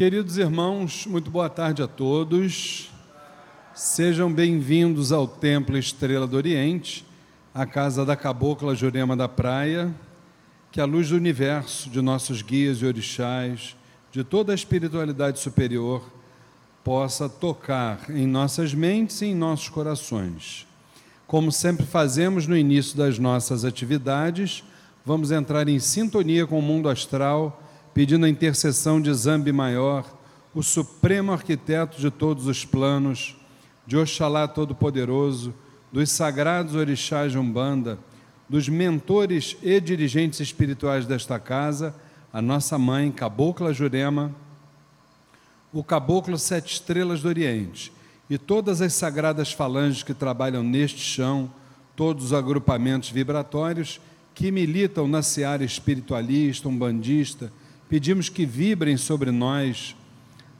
Queridos irmãos, muito boa tarde a todos. Sejam bem-vindos ao Templo Estrela do Oriente, a casa da Cabocla Jurema da Praia. Que a luz do universo, de nossos guias e orixás, de toda a espiritualidade superior, possa tocar em nossas mentes e em nossos corações. Como sempre fazemos no início das nossas atividades, vamos entrar em sintonia com o mundo astral pedindo a intercessão de Zambi Maior, o supremo arquiteto de todos os planos, de Oxalá Todo-Poderoso, dos sagrados orixás de Umbanda, dos mentores e dirigentes espirituais desta casa, a nossa mãe, Cabocla Jurema, o Caboclo Sete Estrelas do Oriente e todas as sagradas falanges que trabalham neste chão, todos os agrupamentos vibratórios que militam na seara espiritualista, umbandista, pedimos que vibrem sobre nós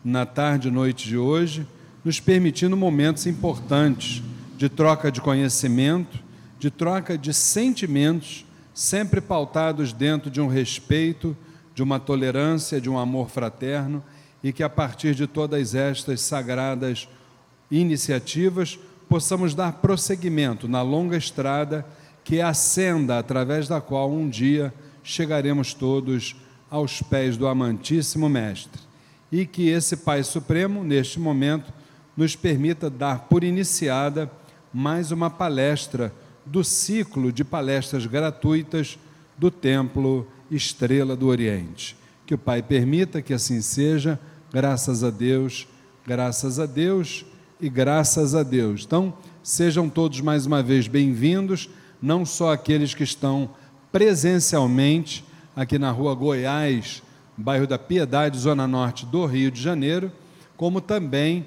na tarde e noite de hoje, nos permitindo momentos importantes de troca de conhecimento, de troca de sentimentos, sempre pautados dentro de um respeito, de uma tolerância, de um amor fraterno e que a partir de todas estas sagradas iniciativas possamos dar prosseguimento na longa estrada que ascenda através da qual um dia chegaremos todos aos pés do amantíssimo Mestre. E que esse Pai Supremo, neste momento, nos permita dar por iniciada mais uma palestra do ciclo de palestras gratuitas do Templo Estrela do Oriente. Que o Pai permita que assim seja, graças a Deus, graças a Deus e graças a Deus. Então, sejam todos mais uma vez bem-vindos, não só aqueles que estão presencialmente aqui na rua Goiás, bairro da Piedade, zona norte do Rio de Janeiro, como também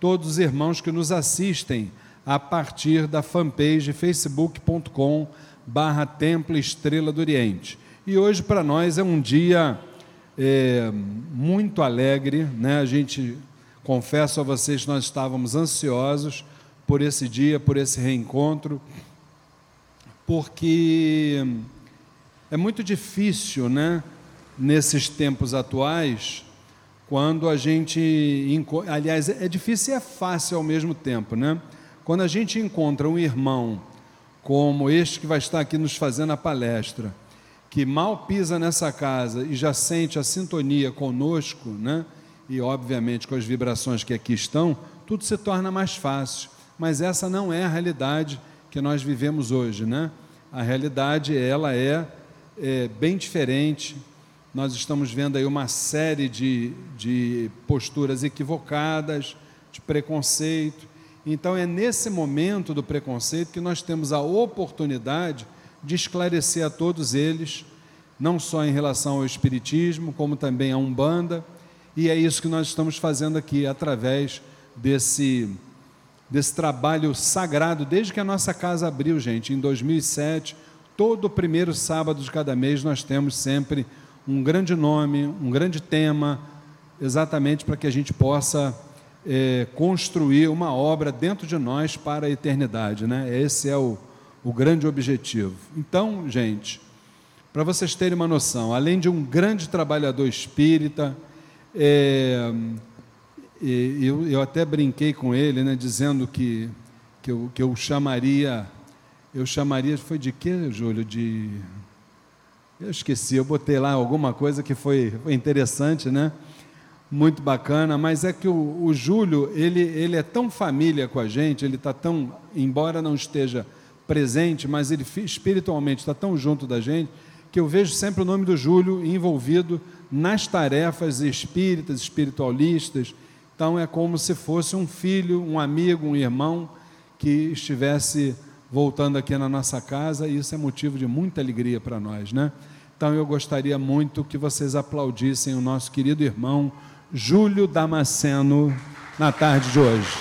todos os irmãos que nos assistem a partir da fanpage facebook.com barra Templo Estrela do Oriente. E hoje para nós é um dia é, muito alegre, né? A gente confesso a vocês nós estávamos ansiosos por esse dia, por esse reencontro, porque é muito difícil, né, nesses tempos atuais, quando a gente. Aliás, é difícil e é fácil ao mesmo tempo, né? Quando a gente encontra um irmão como este que vai estar aqui nos fazendo a palestra, que mal pisa nessa casa e já sente a sintonia conosco, né? E obviamente com as vibrações que aqui estão, tudo se torna mais fácil. Mas essa não é a realidade que nós vivemos hoje, né? A realidade ela é é, bem diferente. Nós estamos vendo aí uma série de, de posturas equivocadas, de preconceito. Então, é nesse momento do preconceito que nós temos a oportunidade de esclarecer a todos eles, não só em relação ao Espiritismo, como também à Umbanda, e é isso que nós estamos fazendo aqui, através desse, desse trabalho sagrado, desde que a nossa casa abriu, gente, em 2007 todo primeiro sábado de cada mês nós temos sempre um grande nome, um grande tema, exatamente para que a gente possa é, construir uma obra dentro de nós para a eternidade. Né? Esse é o, o grande objetivo. Então, gente, para vocês terem uma noção, além de um grande trabalhador espírita, é, eu, eu até brinquei com ele, né, dizendo que, que, eu, que eu chamaria eu chamaria, foi de quê, Júlio? De. Eu esqueci, eu botei lá alguma coisa que foi, interessante, né? Muito bacana, mas é que o, o Júlio, ele, ele é tão família com a gente, ele está tão, embora não esteja presente, mas ele espiritualmente está tão junto da gente, que eu vejo sempre o nome do Júlio envolvido nas tarefas espíritas, espiritualistas. Então é como se fosse um filho, um amigo, um irmão que estivesse voltando aqui na nossa casa, e isso é motivo de muita alegria para nós, né? Então eu gostaria muito que vocês aplaudissem o nosso querido irmão Júlio Damasceno na tarde de hoje.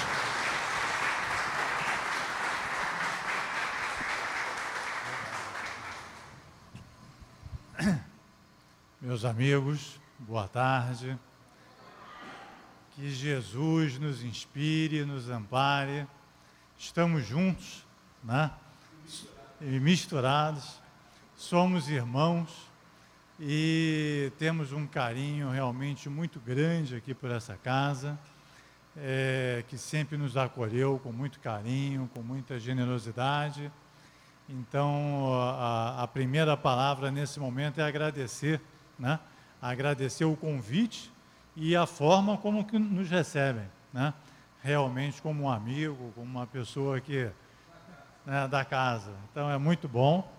Meus amigos, boa tarde. Que Jesus nos inspire, nos ampare. Estamos juntos né? e misturados, somos irmãos, e temos um carinho realmente muito grande aqui por essa casa, é, que sempre nos acolheu com muito carinho, com muita generosidade. Então, a, a primeira palavra nesse momento é agradecer, né? agradecer o convite e a forma como que nos recebem, né? realmente como um amigo, como uma pessoa que né, da casa. Então é muito bom.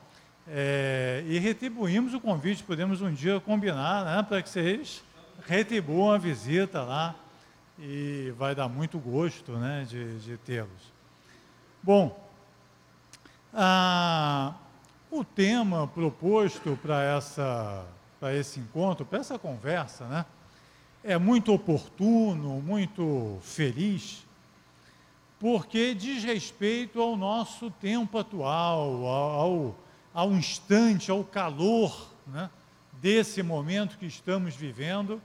É, e retribuímos o convite, podemos um dia combinar né, para que vocês retribuam a visita lá e vai dar muito gosto né, de, de tê-los. Bom, o tema proposto para esse encontro, para essa conversa, né, é muito oportuno, muito feliz, porque diz respeito ao nosso tempo atual, ao, ao instante, ao calor né, desse momento que estamos vivendo,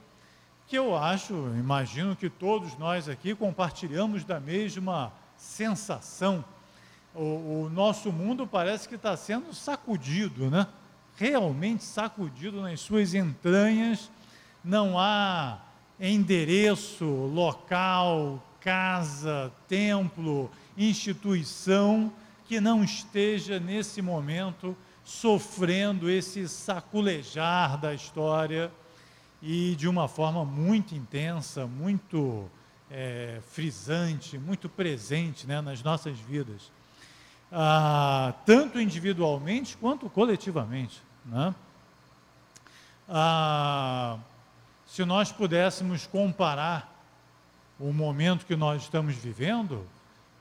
que eu acho, imagino que todos nós aqui compartilhamos da mesma sensação. O, o nosso mundo parece que está sendo sacudido, né? realmente sacudido nas suas entranhas, não há endereço, local, casa, templo, instituição que não esteja nesse momento sofrendo esse saculejar da história e de uma forma muito intensa, muito é, frisante, muito presente né, nas nossas vidas, ah, tanto individualmente quanto coletivamente. Né? Ah, se nós pudéssemos comparar o momento que nós estamos vivendo,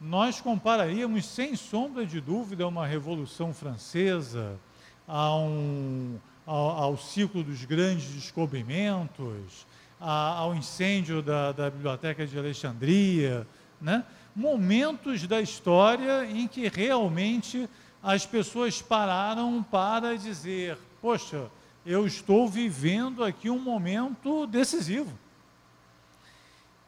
nós compararíamos sem sombra de dúvida uma Revolução Francesa, a um, ao, ao ciclo dos grandes descobrimentos, a, ao incêndio da, da Biblioteca de Alexandria, né? momentos da história em que realmente as pessoas pararam para dizer: poxa, eu estou vivendo aqui um momento decisivo.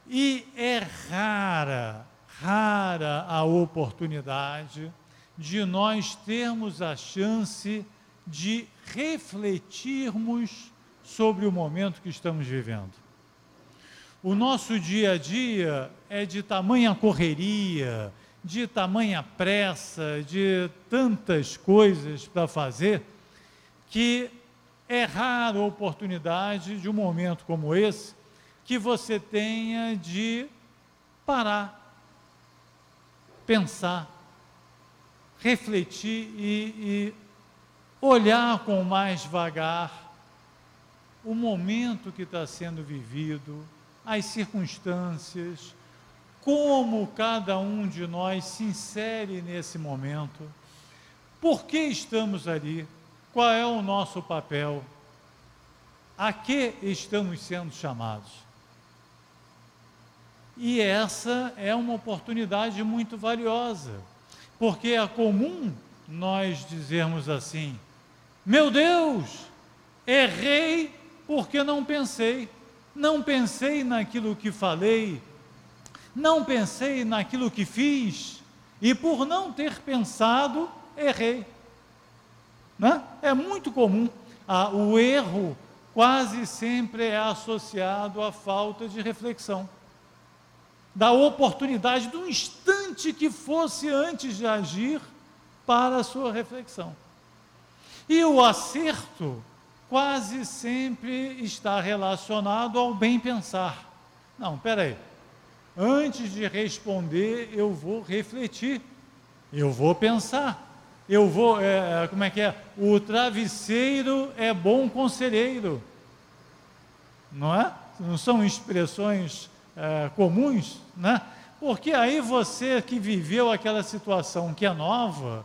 E é rara, rara a oportunidade de nós termos a chance de refletirmos sobre o momento que estamos vivendo. O nosso dia a dia é de tamanha correria, de tamanha pressa, de tantas coisas para fazer, que é rara a oportunidade de um momento como esse que você tenha de parar, pensar, refletir e, e olhar com mais vagar o momento que está sendo vivido, as circunstâncias, como cada um de nós se insere nesse momento, por que estamos ali, qual é o nosso papel, a que estamos sendo chamados. E essa é uma oportunidade muito valiosa, porque é comum nós dizermos assim: meu Deus, errei porque não pensei, não pensei naquilo que falei, não pensei naquilo que fiz, e por não ter pensado, errei. Né? É muito comum. Ah, o erro quase sempre é associado à falta de reflexão. Da oportunidade, do instante que fosse antes de agir, para a sua reflexão. E o acerto quase sempre está relacionado ao bem pensar. Não, peraí. Antes de responder, eu vou refletir, eu vou pensar eu vou, é, é, como é que é? O travesseiro é bom conselheiro, não é? Não são expressões é, comuns, né? Porque aí você que viveu aquela situação que é nova,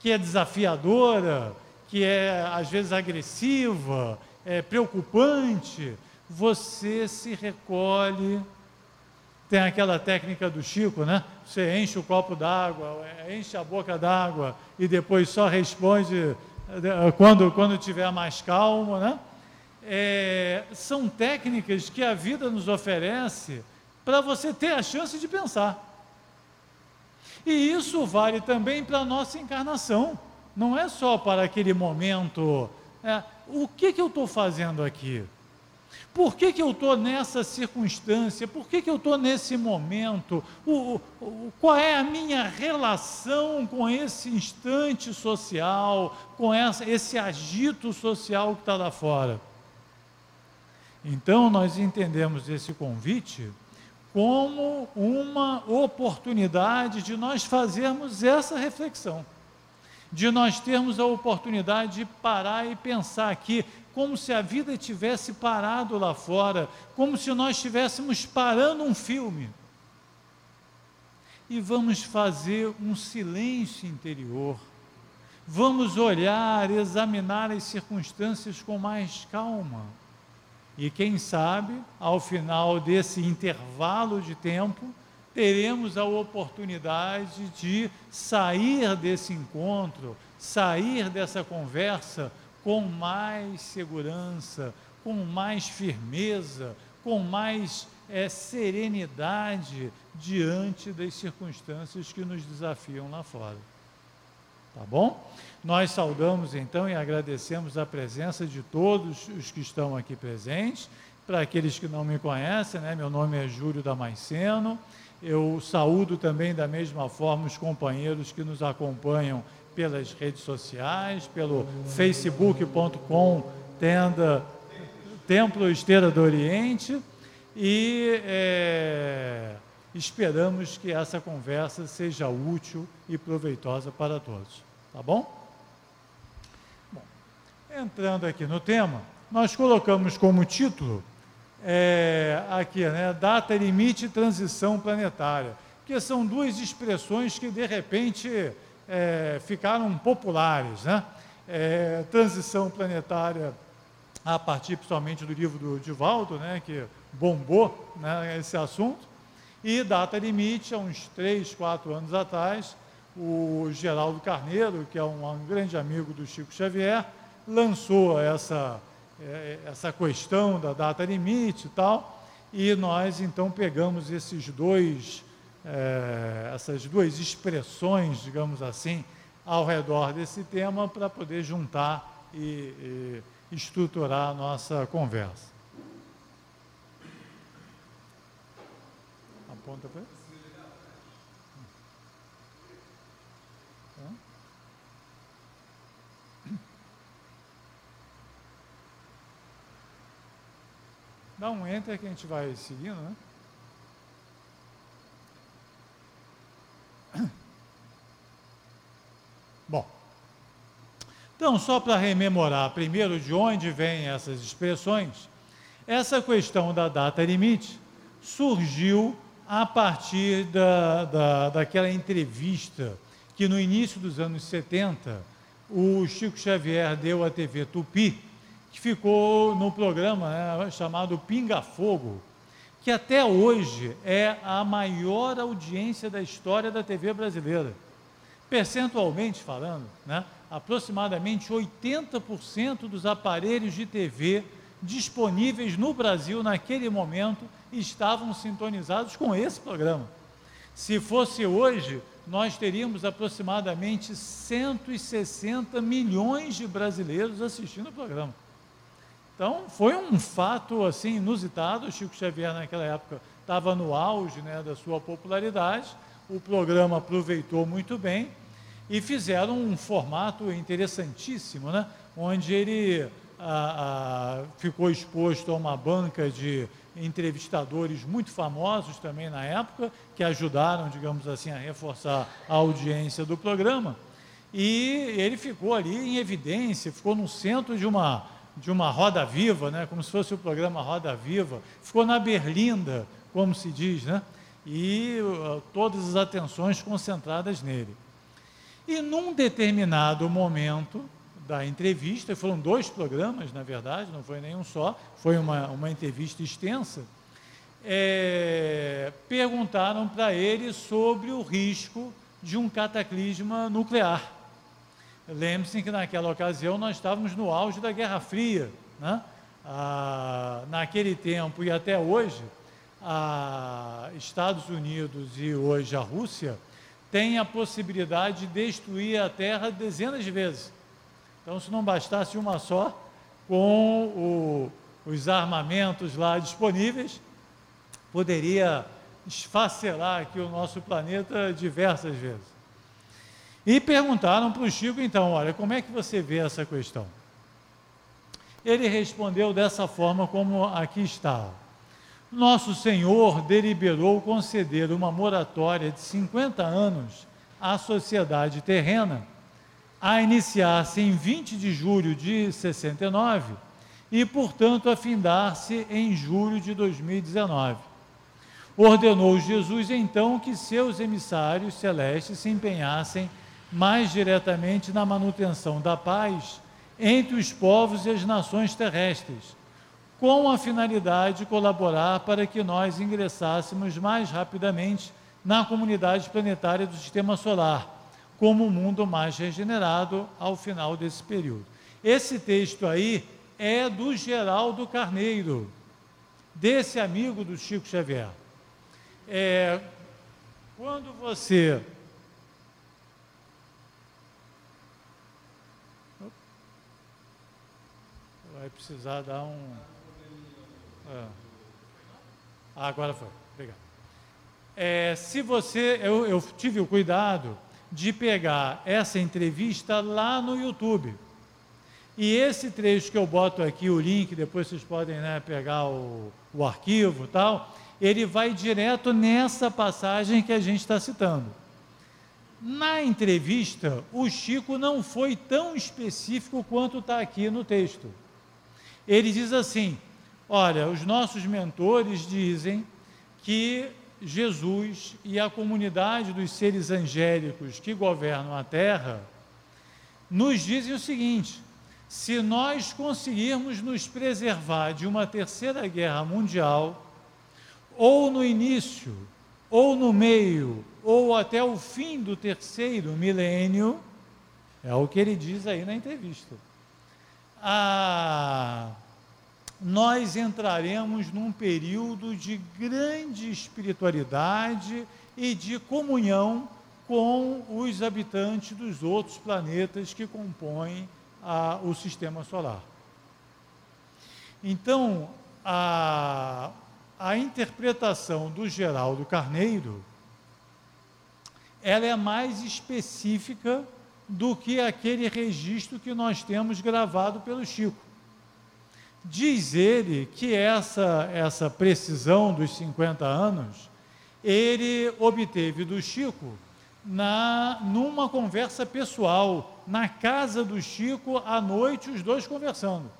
que é desafiadora, que é às vezes agressiva, é preocupante, você se recolhe tem aquela técnica do Chico, né? Você enche o copo d'água, enche a boca d'água e depois só responde eh, quando, quando tiver mais calmo, né? É, são técnicas que a vida nos oferece para você ter a chance de pensar. E isso vale também para a nossa encarnação. Não é só para aquele momento é, o que, que eu estou fazendo aqui? Por que, que eu estou nessa circunstância? Por que, que eu estou nesse momento? O, o, qual é a minha relação com esse instante social, com essa, esse agito social que está lá fora? Então, nós entendemos esse convite como uma oportunidade de nós fazermos essa reflexão, de nós termos a oportunidade de parar e pensar aqui, como se a vida tivesse parado lá fora, como se nós estivéssemos parando um filme. E vamos fazer um silêncio interior. Vamos olhar, examinar as circunstâncias com mais calma e quem sabe, ao final desse intervalo de tempo, teremos a oportunidade de sair desse encontro, sair dessa conversa com mais segurança, com mais firmeza, com mais é, serenidade diante das circunstâncias que nos desafiam lá fora. Tá bom? Nós saudamos então e agradecemos a presença de todos os que estão aqui presentes. Para aqueles que não me conhecem, né, meu nome é Júlio Damasceno. Eu saúdo também da mesma forma os companheiros que nos acompanham pelas redes sociais, pelo facebook.com tenda Templo Esteira do Oriente e é, esperamos que essa conversa seja útil e proveitosa para todos. Tá bom? Entrando aqui no tema, nós colocamos como título é, aqui, né, data limite transição planetária, que são duas expressões que de repente é, ficaram populares, né? É, transição planetária a partir principalmente do livro do Divaldo, né, que bombou né, esse assunto, e data limite, há uns três, quatro anos atrás, o Geraldo Carneiro, que é um grande amigo do Chico Xavier, lançou essa, é, essa questão da data limite e tal, e nós então pegamos esses dois, é, essas duas expressões, digamos assim, ao redor desse tema para poder juntar e, e estruturar a nossa conversa. Aponta para Dá um enter que a gente vai seguindo, né? Bom, então, só para rememorar primeiro de onde vêm essas expressões, essa questão da data limite surgiu a partir da, da, daquela entrevista que no início dos anos 70 o Chico Xavier deu à TV Tupi que ficou no programa né, chamado Pinga Fogo, que até hoje é a maior audiência da história da TV brasileira. Percentualmente falando, né, aproximadamente 80% dos aparelhos de TV disponíveis no Brasil naquele momento estavam sintonizados com esse programa. Se fosse hoje, nós teríamos aproximadamente 160 milhões de brasileiros assistindo o programa. Então, foi um fato assim inusitado. Chico Xavier, naquela época, estava no auge né, da sua popularidade. O programa aproveitou muito bem e fizeram um formato interessantíssimo, né, onde ele a, a, ficou exposto a uma banca de entrevistadores muito famosos também na época, que ajudaram, digamos assim, a reforçar a audiência do programa. E ele ficou ali em evidência, ficou no centro de uma de uma roda viva, né, como se fosse o programa Roda Viva, ficou na berlinda, como se diz, né, e uh, todas as atenções concentradas nele. E num determinado momento da entrevista, foram dois programas, na verdade, não foi nenhum só, foi uma, uma entrevista extensa, é, perguntaram para ele sobre o risco de um cataclisma nuclear. Lembre-se que naquela ocasião nós estávamos no auge da Guerra Fria. Né? Ah, naquele tempo e até hoje, a Estados Unidos e hoje a Rússia têm a possibilidade de destruir a Terra dezenas de vezes. Então, se não bastasse uma só, com o, os armamentos lá disponíveis, poderia esfacelar aqui o nosso planeta diversas vezes. E perguntaram para o Chico, então, olha, como é que você vê essa questão? Ele respondeu dessa forma como aqui está. Nosso Senhor deliberou conceder uma moratória de 50 anos à sociedade terrena, a iniciar-se em 20 de julho de 69 e, portanto, a findar-se em julho de 2019. Ordenou Jesus então que seus emissários celestes se empenhassem mais diretamente na manutenção da paz entre os povos e as nações terrestres, com a finalidade de colaborar para que nós ingressássemos mais rapidamente na comunidade planetária do sistema solar, como um mundo mais regenerado ao final desse período. Esse texto aí é do Geraldo Carneiro, desse amigo do Chico Xavier. É, quando você vai precisar dar um. É. Ah, agora foi. Obrigado. É, se você, eu, eu tive o cuidado de pegar essa entrevista lá no YouTube. E esse trecho que eu boto aqui, o link, depois vocês podem né, pegar o, o arquivo e tal, ele vai direto nessa passagem que a gente está citando. Na entrevista, o Chico não foi tão específico quanto está aqui no texto. Ele diz assim: olha, os nossos mentores dizem que Jesus e a comunidade dos seres angélicos que governam a Terra nos dizem o seguinte: se nós conseguirmos nos preservar de uma terceira guerra mundial, ou no início, ou no meio, ou até o fim do terceiro milênio, é o que ele diz aí na entrevista. Ah, nós entraremos num período de grande espiritualidade e de comunhão com os habitantes dos outros planetas que compõem ah, o sistema solar. Então, a, a interpretação do Geraldo Carneiro ela é mais específica do que aquele registro que nós temos gravado pelo Chico. Diz ele que essa, essa precisão dos 50 anos ele obteve do Chico na, numa conversa pessoal, na casa do Chico, à noite, os dois conversando.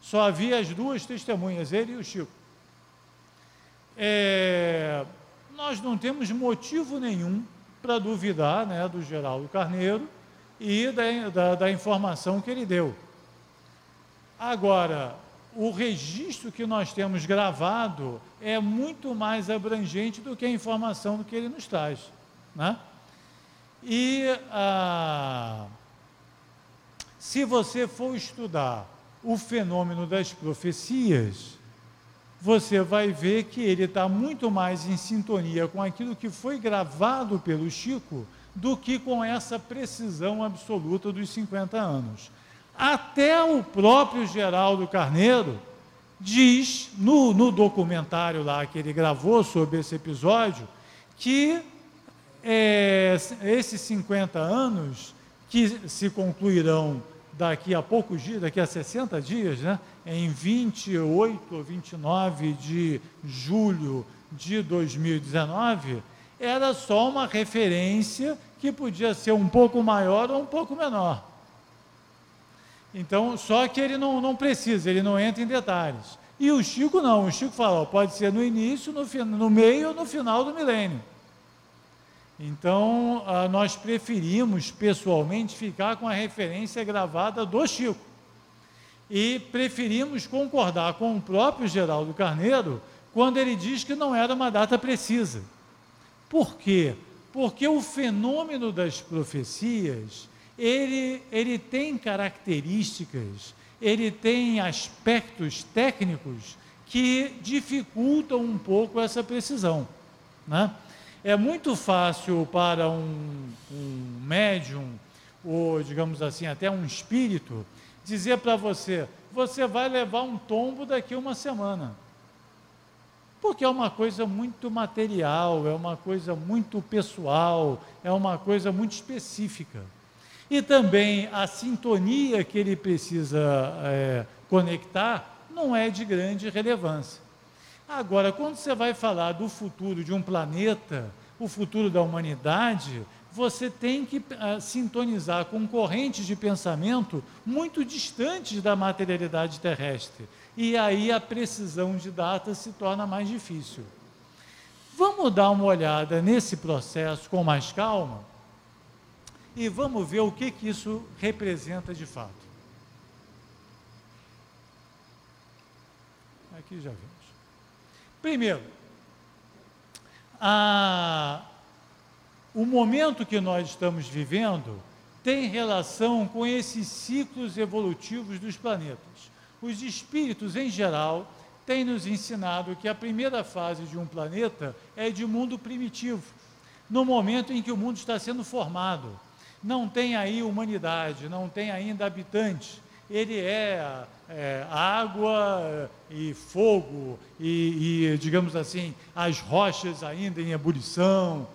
Só havia as duas testemunhas, ele e o Chico. É, nós não temos motivo nenhum para duvidar né, do Geraldo Carneiro e da, da, da informação que ele deu. Agora, o registro que nós temos gravado é muito mais abrangente do que a informação que ele nos traz. Né? E ah, se você for estudar o fenômeno das profecias, você vai ver que ele está muito mais em sintonia com aquilo que foi gravado pelo Chico do que com essa precisão absoluta dos 50 anos. Até o próprio Geraldo Carneiro diz no, no documentário lá que ele gravou sobre esse episódio que é, esses 50 anos que se concluirão daqui a poucos dias, daqui a 60 dias, né, em 28 ou 29 de julho de 2019, era só uma referência que podia ser um pouco maior ou um pouco menor. Então, só que ele não, não precisa, ele não entra em detalhes. E o Chico não, o Chico fala, ó, pode ser no início, no, no meio ou no final do milênio. Então, ah, nós preferimos pessoalmente ficar com a referência gravada do Chico. E preferimos concordar com o próprio Geraldo Carneiro quando ele diz que não era uma data precisa. Por quê? Porque o fenômeno das profecias, ele, ele tem características, ele tem aspectos técnicos que dificultam um pouco essa precisão. Né? É muito fácil para um, um médium ou digamos assim, até um espírito, dizer para você: você vai levar um tombo daqui a uma semana. Porque é uma coisa muito material, é uma coisa muito pessoal, é uma coisa muito específica. E também a sintonia que ele precisa é, conectar não é de grande relevância. Agora, quando você vai falar do futuro de um planeta, o futuro da humanidade, você tem que uh, sintonizar com correntes de pensamento muito distantes da materialidade terrestre. E aí a precisão de data se torna mais difícil. Vamos dar uma olhada nesse processo com mais calma e vamos ver o que, que isso representa de fato. Aqui já vimos. Primeiro, a o momento que nós estamos vivendo tem relação com esses ciclos evolutivos dos planetas. Os espíritos, em geral, têm nos ensinado que a primeira fase de um planeta é de mundo primitivo, no momento em que o mundo está sendo formado. Não tem aí humanidade, não tem ainda habitantes. Ele é, é água e fogo e, e, digamos assim, as rochas ainda em ebulição,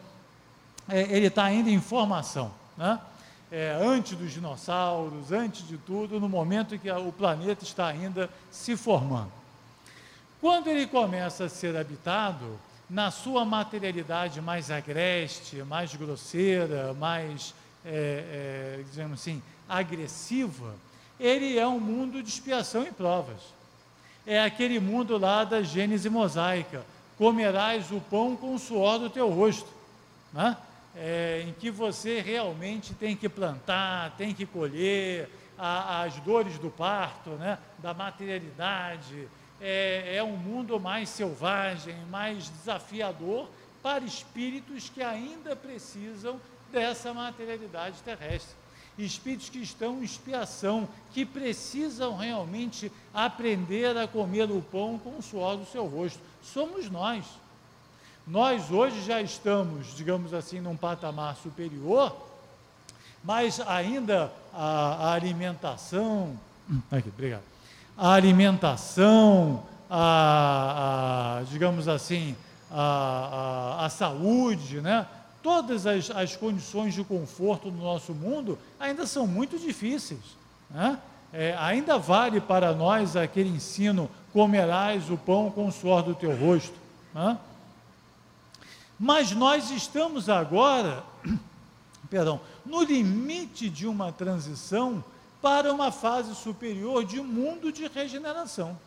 é, ele está ainda em formação, né? É, antes dos dinossauros, antes de tudo, no momento em que o planeta está ainda se formando. Quando ele começa a ser habitado, na sua materialidade mais agreste, mais grosseira, mais, é, é, digamos assim, agressiva, ele é um mundo de expiação e provas. É aquele mundo lá da Gênese mosaica: comerás o pão com o suor do teu rosto. Né? É, em que você realmente tem que plantar, tem que colher, a, as dores do parto, né, da materialidade. É, é um mundo mais selvagem, mais desafiador para espíritos que ainda precisam dessa materialidade terrestre. Espíritos que estão em expiação, que precisam realmente aprender a comer o pão com o suor do seu rosto. Somos nós. Nós hoje já estamos, digamos assim, num patamar superior, mas ainda a, a alimentação, aqui, obrigado, a alimentação, a, a digamos assim, a, a, a, saúde, né? todas as, as condições de conforto no nosso mundo ainda são muito difíceis. Né? É, ainda vale para nós aquele ensino: comerás o pão com o suor do teu rosto. Né? Mas nós estamos agora, perdão, no limite de uma transição para uma fase superior de mundo de regeneração.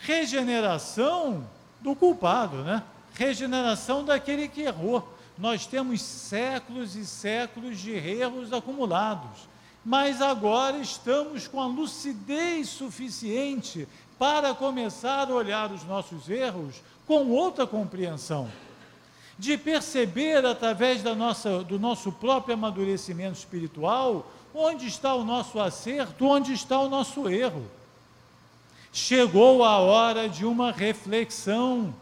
Regeneração do culpado, né? Regeneração daquele que errou. Nós temos séculos e séculos de erros acumulados, mas agora estamos com a lucidez suficiente para começar a olhar os nossos erros com outra compreensão de perceber através da nossa, do nosso próprio amadurecimento espiritual onde está o nosso acerto, onde está o nosso erro. Chegou a hora de uma reflexão.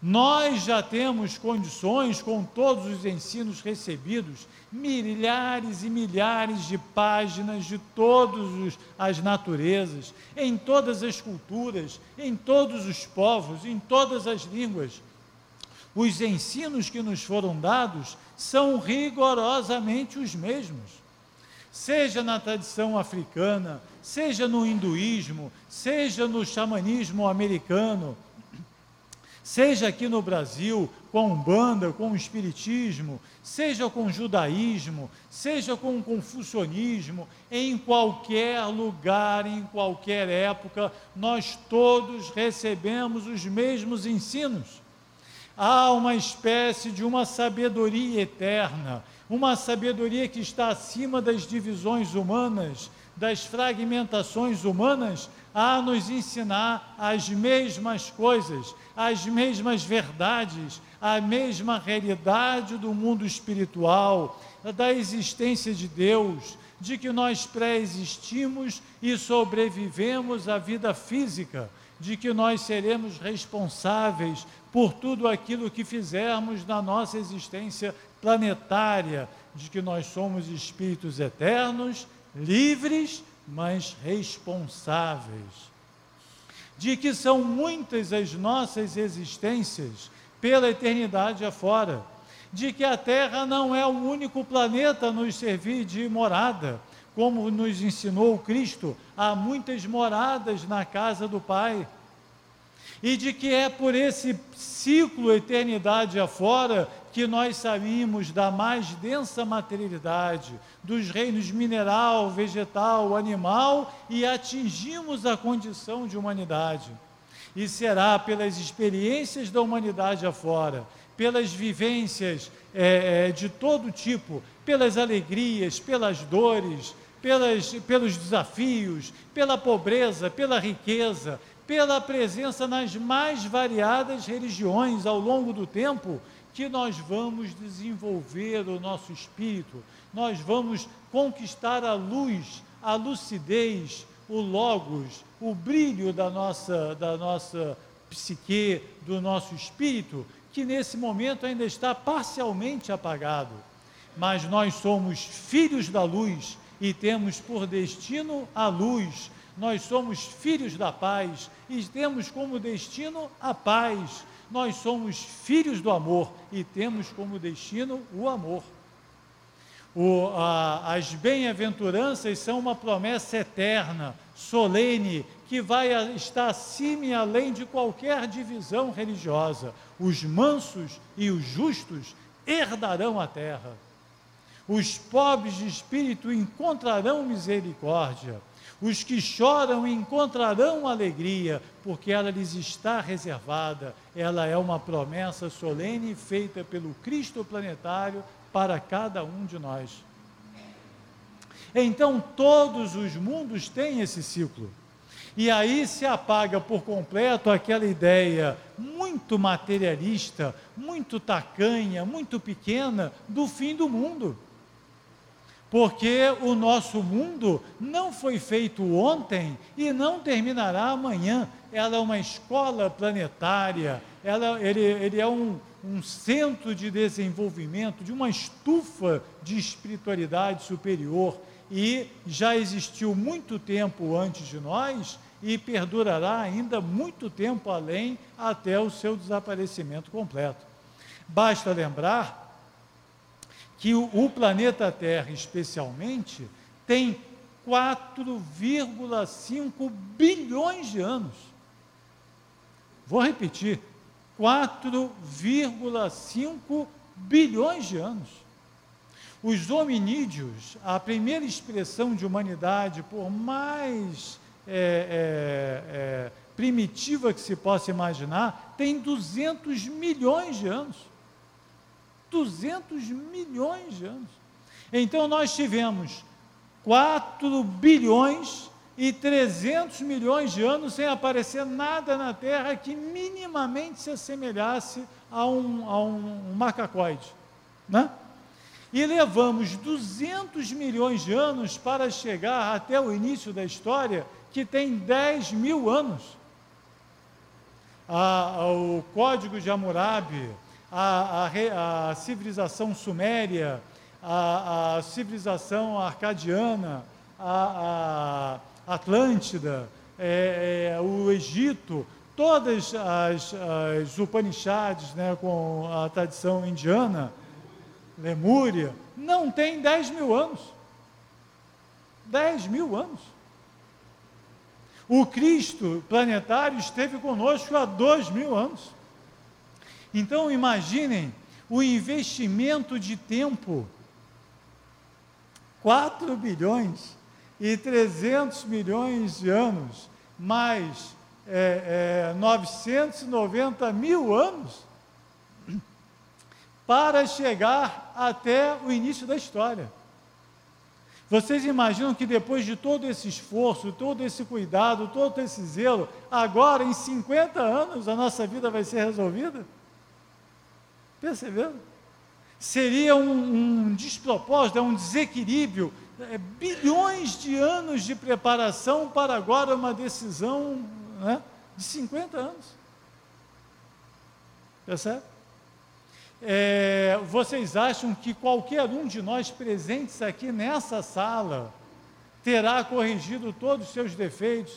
Nós já temos condições, com todos os ensinos recebidos, milhares e milhares de páginas de todas as naturezas, em todas as culturas, em todos os povos, em todas as línguas os ensinos que nos foram dados são rigorosamente os mesmos. Seja na tradição africana, seja no hinduísmo, seja no xamanismo americano, seja aqui no Brasil, com a Umbanda, com o Espiritismo, seja com o judaísmo, seja com o confucionismo, em qualquer lugar, em qualquer época, nós todos recebemos os mesmos ensinos há uma espécie de uma sabedoria eterna, uma sabedoria que está acima das divisões humanas, das fragmentações humanas, a nos ensinar as mesmas coisas, as mesmas verdades, a mesma realidade do mundo espiritual, da existência de Deus, de que nós pré-existimos e sobrevivemos à vida física, de que nós seremos responsáveis por tudo aquilo que fizermos na nossa existência planetária, de que nós somos espíritos eternos, livres, mas responsáveis. De que são muitas as nossas existências pela eternidade afora. De que a Terra não é o único planeta a nos servir de morada, como nos ensinou Cristo, há muitas moradas na casa do Pai e de que é por esse ciclo eternidade afora que nós saímos da mais densa materialidade, dos reinos mineral, vegetal, animal e atingimos a condição de humanidade. E será pelas experiências da humanidade afora, pelas vivências é, de todo tipo, pelas alegrias, pelas dores, pelas, pelos desafios, pela pobreza, pela riqueza, pela presença nas mais variadas religiões ao longo do tempo, que nós vamos desenvolver o nosso espírito, nós vamos conquistar a luz, a lucidez, o logos, o brilho da nossa, da nossa psique, do nosso espírito, que nesse momento ainda está parcialmente apagado. Mas nós somos filhos da luz e temos por destino a luz, nós somos filhos da paz e temos como destino a paz. Nós somos filhos do amor e temos como destino o amor. O, a, as bem-aventuranças são uma promessa eterna, solene, que vai estar acima e além de qualquer divisão religiosa. Os mansos e os justos herdarão a terra. Os pobres de espírito encontrarão misericórdia os que choram encontrarão alegria, porque ela lhes está reservada. Ela é uma promessa solene feita pelo Cristo planetário para cada um de nós. Então, todos os mundos têm esse ciclo. E aí se apaga por completo aquela ideia muito materialista, muito tacanha, muito pequena do fim do mundo porque o nosso mundo não foi feito ontem e não terminará amanhã. Ela é uma escola planetária, ela, ele, ele é um, um centro de desenvolvimento, de uma estufa de espiritualidade superior e já existiu muito tempo antes de nós e perdurará ainda muito tempo além até o seu desaparecimento completo. Basta lembrar que o, o planeta Terra, especialmente, tem 4,5 bilhões de anos. Vou repetir: 4,5 bilhões de anos. Os hominídeos, a primeira expressão de humanidade, por mais é, é, é, primitiva que se possa imaginar, tem 200 milhões de anos. 200 milhões de anos. Então nós tivemos 4 bilhões e 300 milhões de anos sem aparecer nada na Terra que minimamente se assemelhasse a um, a um, macacoide. Né? E levamos 200 milhões de anos para chegar até o início da história, que tem 10 mil anos. o Código de Hammurabi, a, a, a civilização suméria, a, a civilização arcadiana, a, Atlântida, é, é, o Egito, todas as, as Upanishads, né, com a tradição indiana, Lemúria, não tem 10 mil anos. 10 mil anos. O Cristo planetário esteve conosco há dois mil anos. Então imaginem o investimento de tempo. 4 bilhões e 300 milhões de anos, mais é, é, 990 mil anos, para chegar até o início da história. Vocês imaginam que depois de todo esse esforço, todo esse cuidado, todo esse zelo, agora em 50 anos a nossa vida vai ser resolvida? Percebeu? Seria um, um despropósito, é um desequilíbrio. É, bilhões de anos de preparação para agora uma decisão né, de 50 anos. Percebe? é, vocês acham que qualquer um de nós presentes aqui nessa sala terá corrigido todos os seus defeitos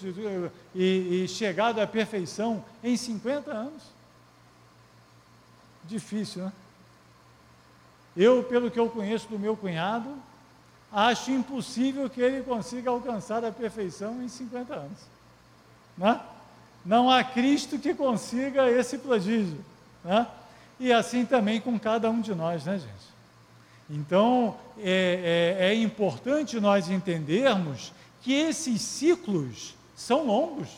e, e chegado à perfeição em 50 anos? Difícil, né? Eu, pelo que eu conheço do meu cunhado, acho impossível que ele consiga alcançar a perfeição em 50 anos. Né? Não há Cristo que consiga esse prodígio. Né? E assim também com cada um de nós, né, gente? Então, é, é, é importante nós entendermos que esses ciclos são longos.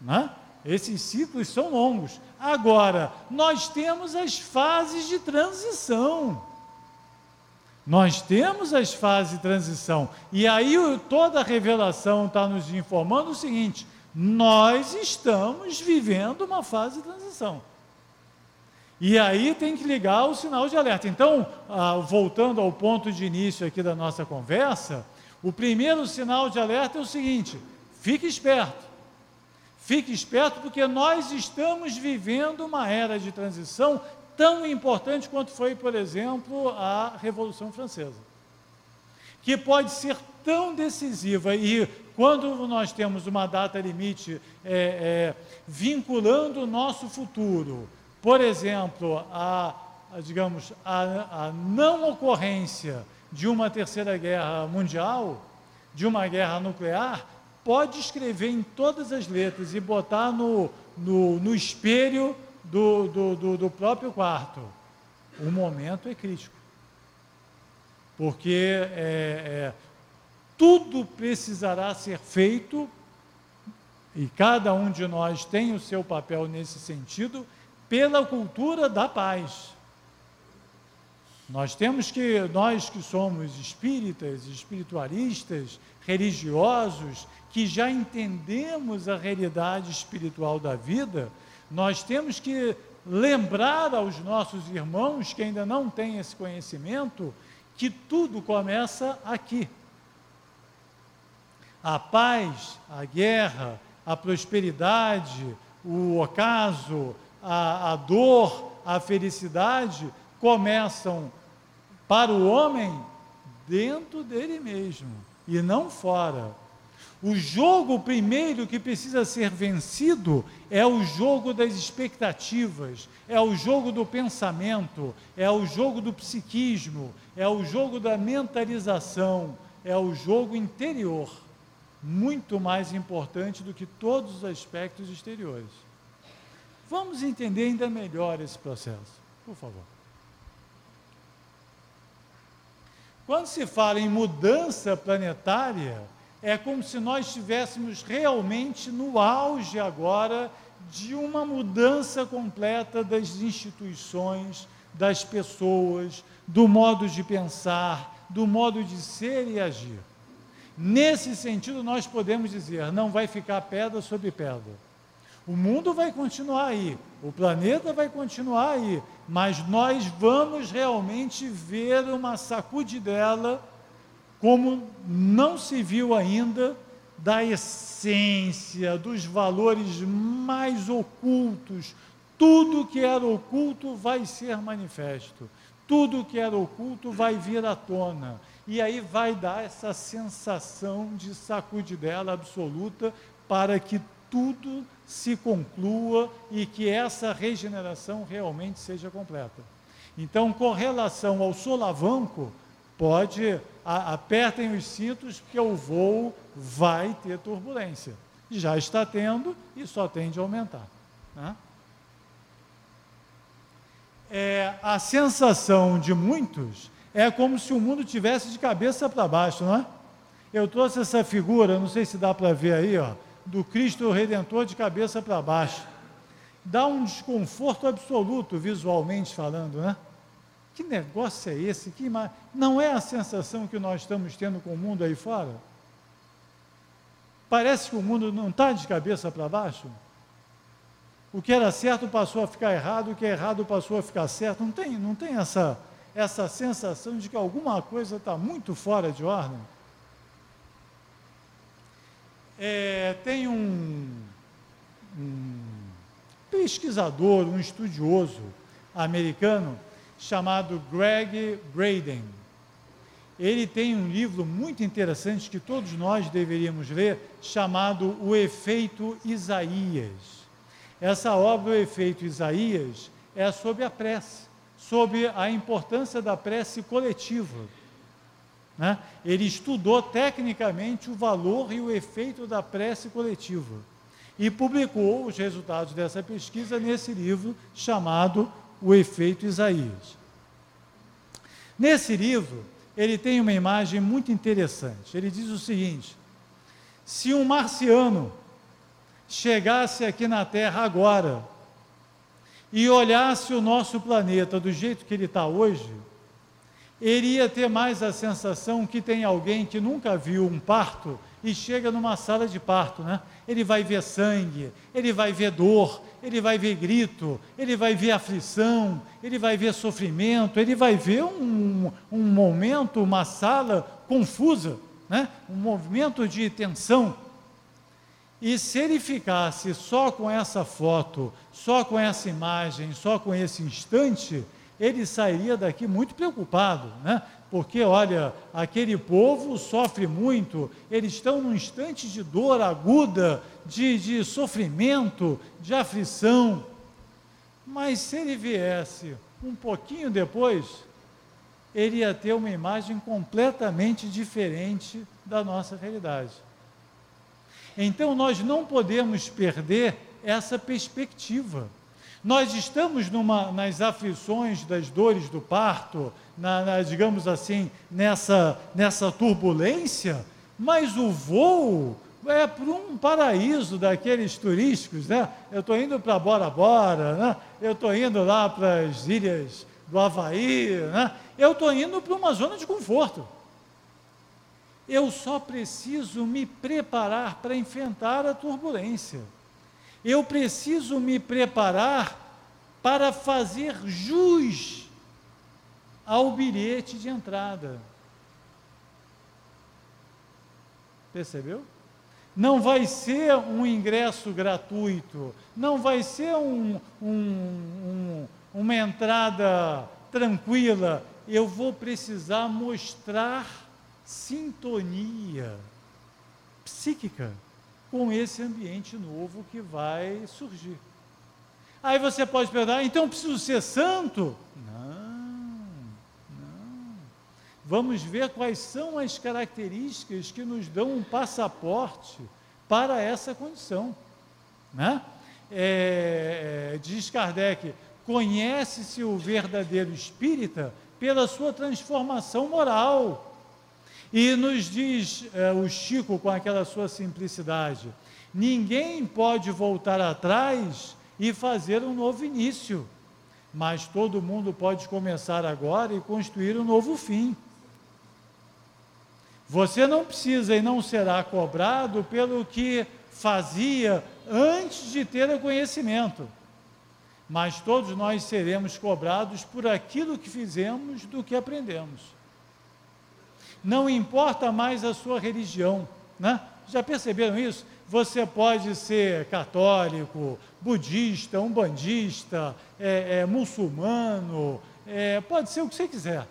Né? Esses ciclos são longos. Agora, nós temos as fases de transição. Nós temos as fases de transição. E aí toda a revelação está nos informando o seguinte: nós estamos vivendo uma fase de transição. E aí tem que ligar o sinal de alerta. Então, ah, voltando ao ponto de início aqui da nossa conversa, o primeiro sinal de alerta é o seguinte: fique esperto. Fique esperto porque nós estamos vivendo uma era de transição tão importante quanto foi, por exemplo, a Revolução Francesa. Que pode ser tão decisiva e quando nós temos uma data limite é, é, vinculando o nosso futuro por exemplo, a, a digamos, a, a não ocorrência de uma terceira guerra mundial, de uma guerra nuclear, pode escrever em todas as letras e botar no, no, no espelho do, do, do, do próprio quarto. O momento é crítico. Porque é, é, tudo precisará ser feito, e cada um de nós tem o seu papel nesse sentido, pela cultura da paz. Nós temos que, nós que somos espíritas, espiritualistas, religiosos, que já entendemos a realidade espiritual da vida, nós temos que lembrar aos nossos irmãos que ainda não têm esse conhecimento que tudo começa aqui. A paz, a guerra, a prosperidade, o ocaso, a, a dor, a felicidade começam para o homem dentro dele mesmo e não fora. O jogo primeiro que precisa ser vencido é o jogo das expectativas, é o jogo do pensamento, é o jogo do psiquismo, é o jogo da mentalização, é o jogo interior, muito mais importante do que todos os aspectos exteriores. Vamos entender ainda melhor esse processo, por favor. Quando se fala em mudança planetária, é como se nós estivéssemos realmente no auge agora de uma mudança completa das instituições, das pessoas, do modo de pensar, do modo de ser e agir. Nesse sentido, nós podemos dizer: não vai ficar pedra sobre pedra o mundo vai continuar aí, o planeta vai continuar aí, mas nós vamos realmente ver uma sacudidela como não se viu ainda da essência, dos valores mais ocultos. Tudo que era oculto vai ser manifesto. Tudo que era oculto vai vir à tona. E aí vai dar essa sensação de sacudidela absoluta para que tudo se conclua e que essa regeneração realmente seja completa. Então, com relação ao solavanco, pode, a, apertem os cintos, porque o voo vai ter turbulência. Já está tendo e só tende a aumentar. Né? É, a sensação de muitos é como se o mundo tivesse de cabeça para baixo, não é? Eu trouxe essa figura, não sei se dá para ver aí, ó do Cristo Redentor de cabeça para baixo. Dá um desconforto absoluto, visualmente falando, né? Que negócio é esse? Que. Não é a sensação que nós estamos tendo com o mundo aí fora? Parece que o mundo não está de cabeça para baixo? O que era certo passou a ficar errado, o que é errado passou a ficar certo. Não tem, não tem essa, essa sensação de que alguma coisa está muito fora de ordem? É, tem um, um pesquisador, um estudioso americano, chamado Greg Braden. Ele tem um livro muito interessante que todos nós deveríamos ler, chamado O Efeito Isaías. Essa obra, O Efeito Isaías, é sobre a prece, sobre a importância da prece coletiva. Né? Ele estudou tecnicamente o valor e o efeito da prece coletiva e publicou os resultados dessa pesquisa nesse livro chamado O Efeito Isaías. Nesse livro, ele tem uma imagem muito interessante. Ele diz o seguinte: se um marciano chegasse aqui na Terra agora e olhasse o nosso planeta do jeito que ele está hoje, ele ia ter mais a sensação que tem alguém que nunca viu um parto e chega numa sala de parto, né? Ele vai ver sangue, ele vai ver dor, ele vai ver grito, ele vai ver aflição, ele vai ver sofrimento, ele vai ver um, um momento, uma sala confusa, né? Um movimento de tensão. E se ele ficasse só com essa foto, só com essa imagem, só com esse instante, ele sairia daqui muito preocupado, né? Porque, olha, aquele povo sofre muito, eles estão num instante de dor aguda, de, de sofrimento, de aflição. Mas se ele viesse um pouquinho depois, ele ia ter uma imagem completamente diferente da nossa realidade. Então, nós não podemos perder essa perspectiva. Nós estamos numa, nas aflições das dores do parto, na, na, digamos assim, nessa, nessa turbulência, mas o voo é para um paraíso daqueles turísticos, né? Eu estou indo para Bora Bora, né? Eu estou indo lá para as ilhas do Havaí, né? Eu estou indo para uma zona de conforto. Eu só preciso me preparar para enfrentar a turbulência eu preciso me preparar para fazer jus ao bilhete de entrada. Percebeu? Não vai ser um ingresso gratuito, não vai ser um, um, um, uma entrada tranquila. Eu vou precisar mostrar sintonia psíquica com esse ambiente novo que vai surgir. Aí você pode perguntar, então preciso ser santo? Não. Vamos ver quais são as características que nos dão um passaporte para essa condição. Né? É, é diz Kardec: conhece-se o verdadeiro espírita pela sua transformação moral e nos diz é, o Chico com aquela sua simplicidade: ninguém pode voltar atrás e fazer um novo início, mas todo mundo pode começar agora e construir um novo fim. Você não precisa e não será cobrado pelo que fazia antes de ter o conhecimento, mas todos nós seremos cobrados por aquilo que fizemos do que aprendemos não importa mais a sua religião, né? Já perceberam isso? Você pode ser católico, budista, umbandista, é, é, muçulmano, é, pode ser o que você quiser.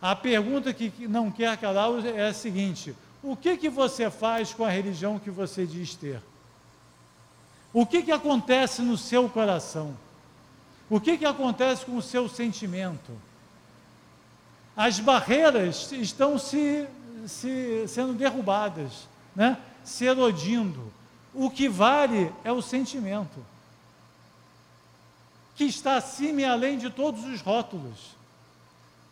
A pergunta que não quer calar é a seguinte: o que, que você faz com a religião que você diz ter? O que, que acontece no seu coração? O que, que acontece com o seu sentimento? as barreiras estão se, se sendo derrubadas, né? se erodindo. O que vale é o sentimento, que está acima e além de todos os rótulos.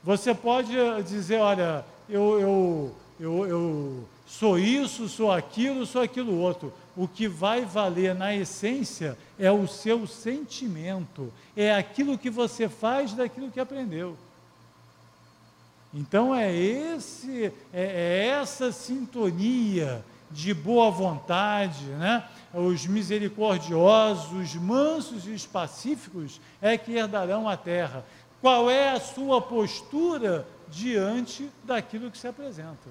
Você pode dizer, olha, eu, eu, eu, eu sou isso, sou aquilo, sou aquilo outro. O que vai valer na essência é o seu sentimento, é aquilo que você faz daquilo que aprendeu. Então é esse, é, é essa sintonia de boa vontade, né? Os misericordiosos, os mansos e os pacíficos é que herdarão a terra. Qual é a sua postura diante daquilo que se apresenta?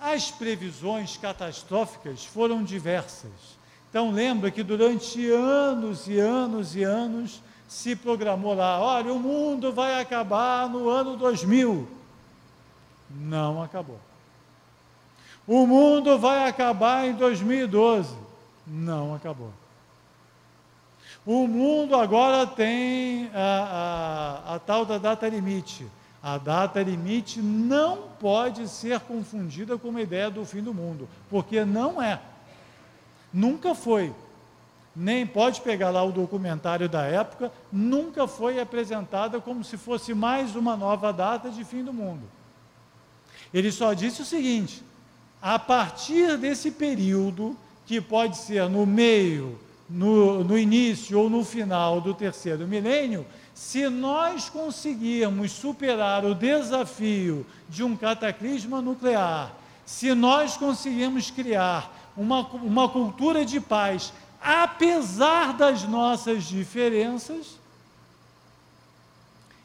As previsões catastróficas foram diversas. Então lembra que durante anos e anos e anos se programou lá, olha, o mundo vai acabar no ano 2000. Não acabou. O mundo vai acabar em 2012. Não acabou. O mundo agora tem a, a, a tal da data limite. A data limite não pode ser confundida com a ideia do fim do mundo, porque não é. Nunca foi. Nem pode pegar lá o documentário da época, nunca foi apresentada como se fosse mais uma nova data de fim do mundo. Ele só disse o seguinte: a partir desse período, que pode ser no meio, no, no início ou no final do terceiro milênio, se nós conseguirmos superar o desafio de um cataclisma nuclear, se nós conseguirmmos criar uma, uma cultura de paz, apesar das nossas diferenças,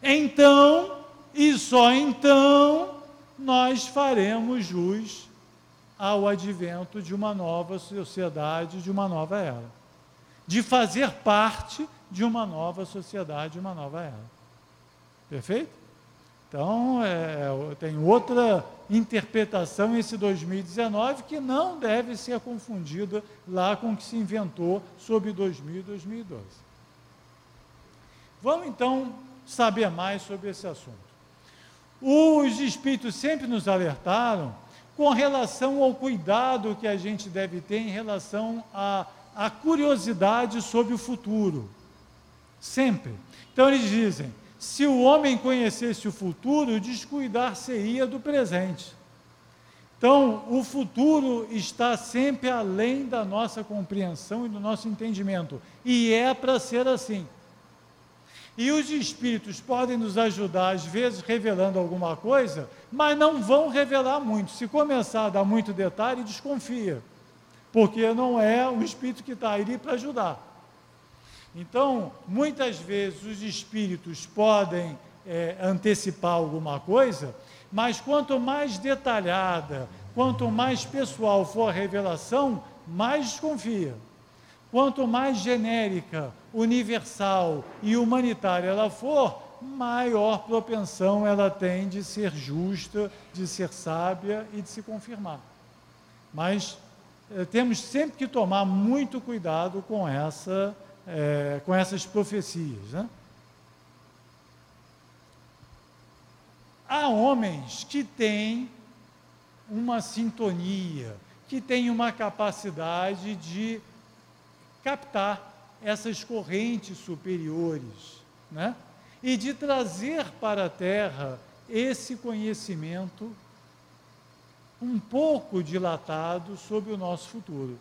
então, e só então, nós faremos jus ao advento de uma nova sociedade, de uma nova era. De fazer parte de uma nova sociedade, uma nova era. Perfeito? Então, é, tem outra interpretação esse 2019 que não deve ser confundida lá com o que se inventou sobre 2000 e 2012. Vamos então saber mais sobre esse assunto. Os espíritos sempre nos alertaram com relação ao cuidado que a gente deve ter em relação à, à curiosidade sobre o futuro. Sempre. Então eles dizem: se o homem conhecesse o futuro, descuidar-se-ia do presente. Então, o futuro está sempre além da nossa compreensão e do nosso entendimento. E é para ser assim. E os espíritos podem nos ajudar, às vezes, revelando alguma coisa, mas não vão revelar muito. Se começar a dar muito detalhe, desconfia. Porque não é o espírito que está ali para ajudar. Então, muitas vezes os espíritos podem é, antecipar alguma coisa, mas quanto mais detalhada, quanto mais pessoal for a revelação, mais desconfia. Quanto mais genérica, universal e humanitária ela for, maior propensão ela tem de ser justa, de ser sábia e de se confirmar. Mas temos sempre que tomar muito cuidado com essa é, com essas profecias. Né? Há homens que têm uma sintonia, que têm uma capacidade de captar essas correntes superiores, né? E de trazer para a Terra esse conhecimento um pouco dilatado sobre o nosso futuro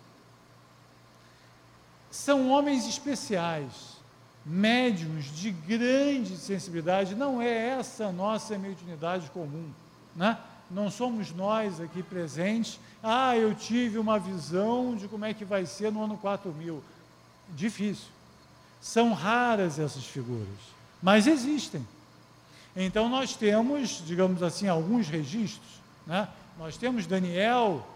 são homens especiais, médiums de grande sensibilidade, não é essa nossa mediunidade comum, né? Não somos nós aqui presentes, ah, eu tive uma visão de como é que vai ser no ano 4000. Difícil. São raras essas figuras, mas existem. Então nós temos, digamos assim, alguns registros, né? Nós temos Daniel,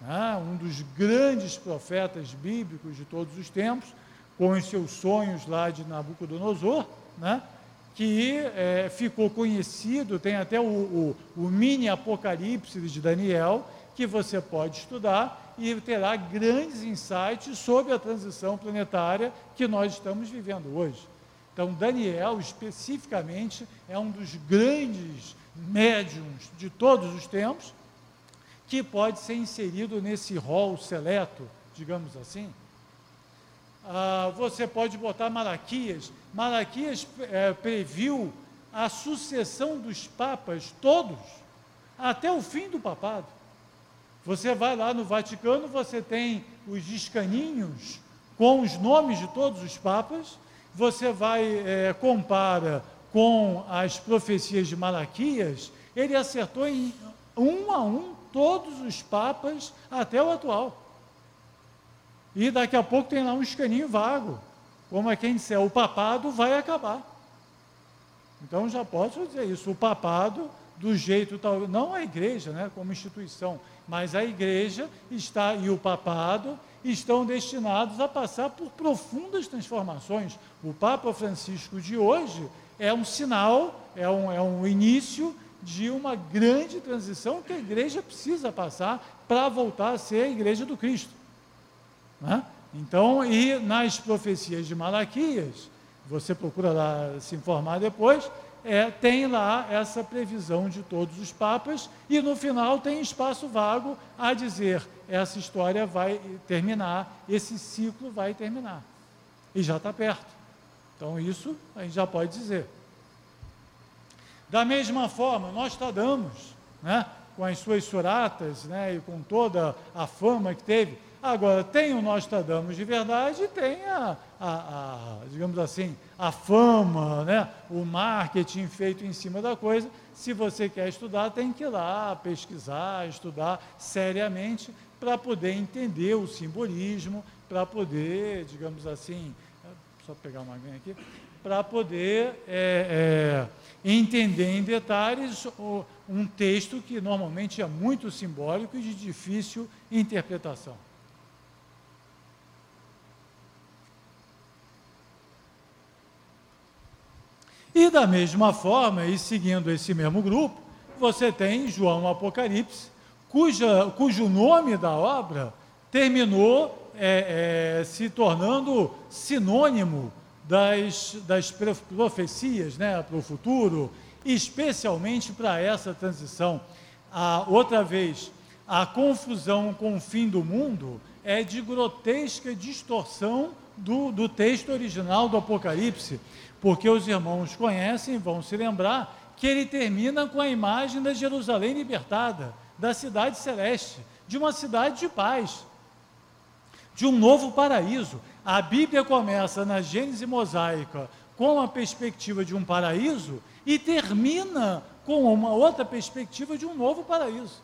né, um dos grandes profetas bíblicos de todos os tempos, com os seus sonhos lá de Nabucodonosor, né, que é, ficou conhecido, tem até o, o, o mini Apocalipse de Daniel, que você pode estudar e terá grandes insights sobre a transição planetária que nós estamos vivendo hoje. Então, Daniel, especificamente, é um dos grandes médiums de todos os tempos, que pode ser inserido nesse rol seleto, digamos assim. Ah, você pode botar Malaquias. Malaquias é, previu a sucessão dos papas todos, até o fim do papado. Você vai lá no Vaticano, você tem os escaninhos com os nomes de todos os papas, você vai, é, compara com as profecias de Malaquias, ele acertou em um a um todos os papas até o atual. E daqui a pouco tem lá um escaninho vago, como é quem disser, o papado vai acabar. Então já posso dizer isso, o papado, do jeito tal, não a igreja, né, como instituição, mas a igreja está, e o papado estão destinados a passar por profundas transformações. O Papa Francisco de hoje é um sinal, é um, é um início de uma grande transição que a igreja precisa passar para voltar a ser a igreja do Cristo. Né? Então, e nas profecias de Malaquias, você procura lá se informar depois, é, tem lá essa previsão de todos os papas, e no final tem espaço vago a dizer: essa história vai terminar, esse ciclo vai terminar. E já está perto. Então, isso a gente já pode dizer. Da mesma forma, nós tradamos, né, com as suas suratas né, e com toda a fama que teve, Agora, tem o Nostradamus de verdade e tem a, a, a, digamos assim, a fama, né? o marketing feito em cima da coisa. Se você quer estudar, tem que ir lá pesquisar, estudar seriamente para poder entender o simbolismo, para poder, digamos assim, só pegar uma ganha aqui, para poder é, é, entender em detalhes um texto que normalmente é muito simbólico e de difícil interpretação. E da mesma forma, e seguindo esse mesmo grupo, você tem João Apocalipse, cuja, cujo nome da obra terminou é, é, se tornando sinônimo das, das profecias né, para o futuro, especialmente para essa transição. Outra vez, a confusão com o fim do mundo é de grotesca distorção do, do texto original do Apocalipse porque os irmãos conhecem, vão se lembrar, que ele termina com a imagem da Jerusalém libertada, da cidade celeste, de uma cidade de paz, de um novo paraíso. A Bíblia começa na Gênese mosaica com a perspectiva de um paraíso e termina com uma outra perspectiva de um novo paraíso.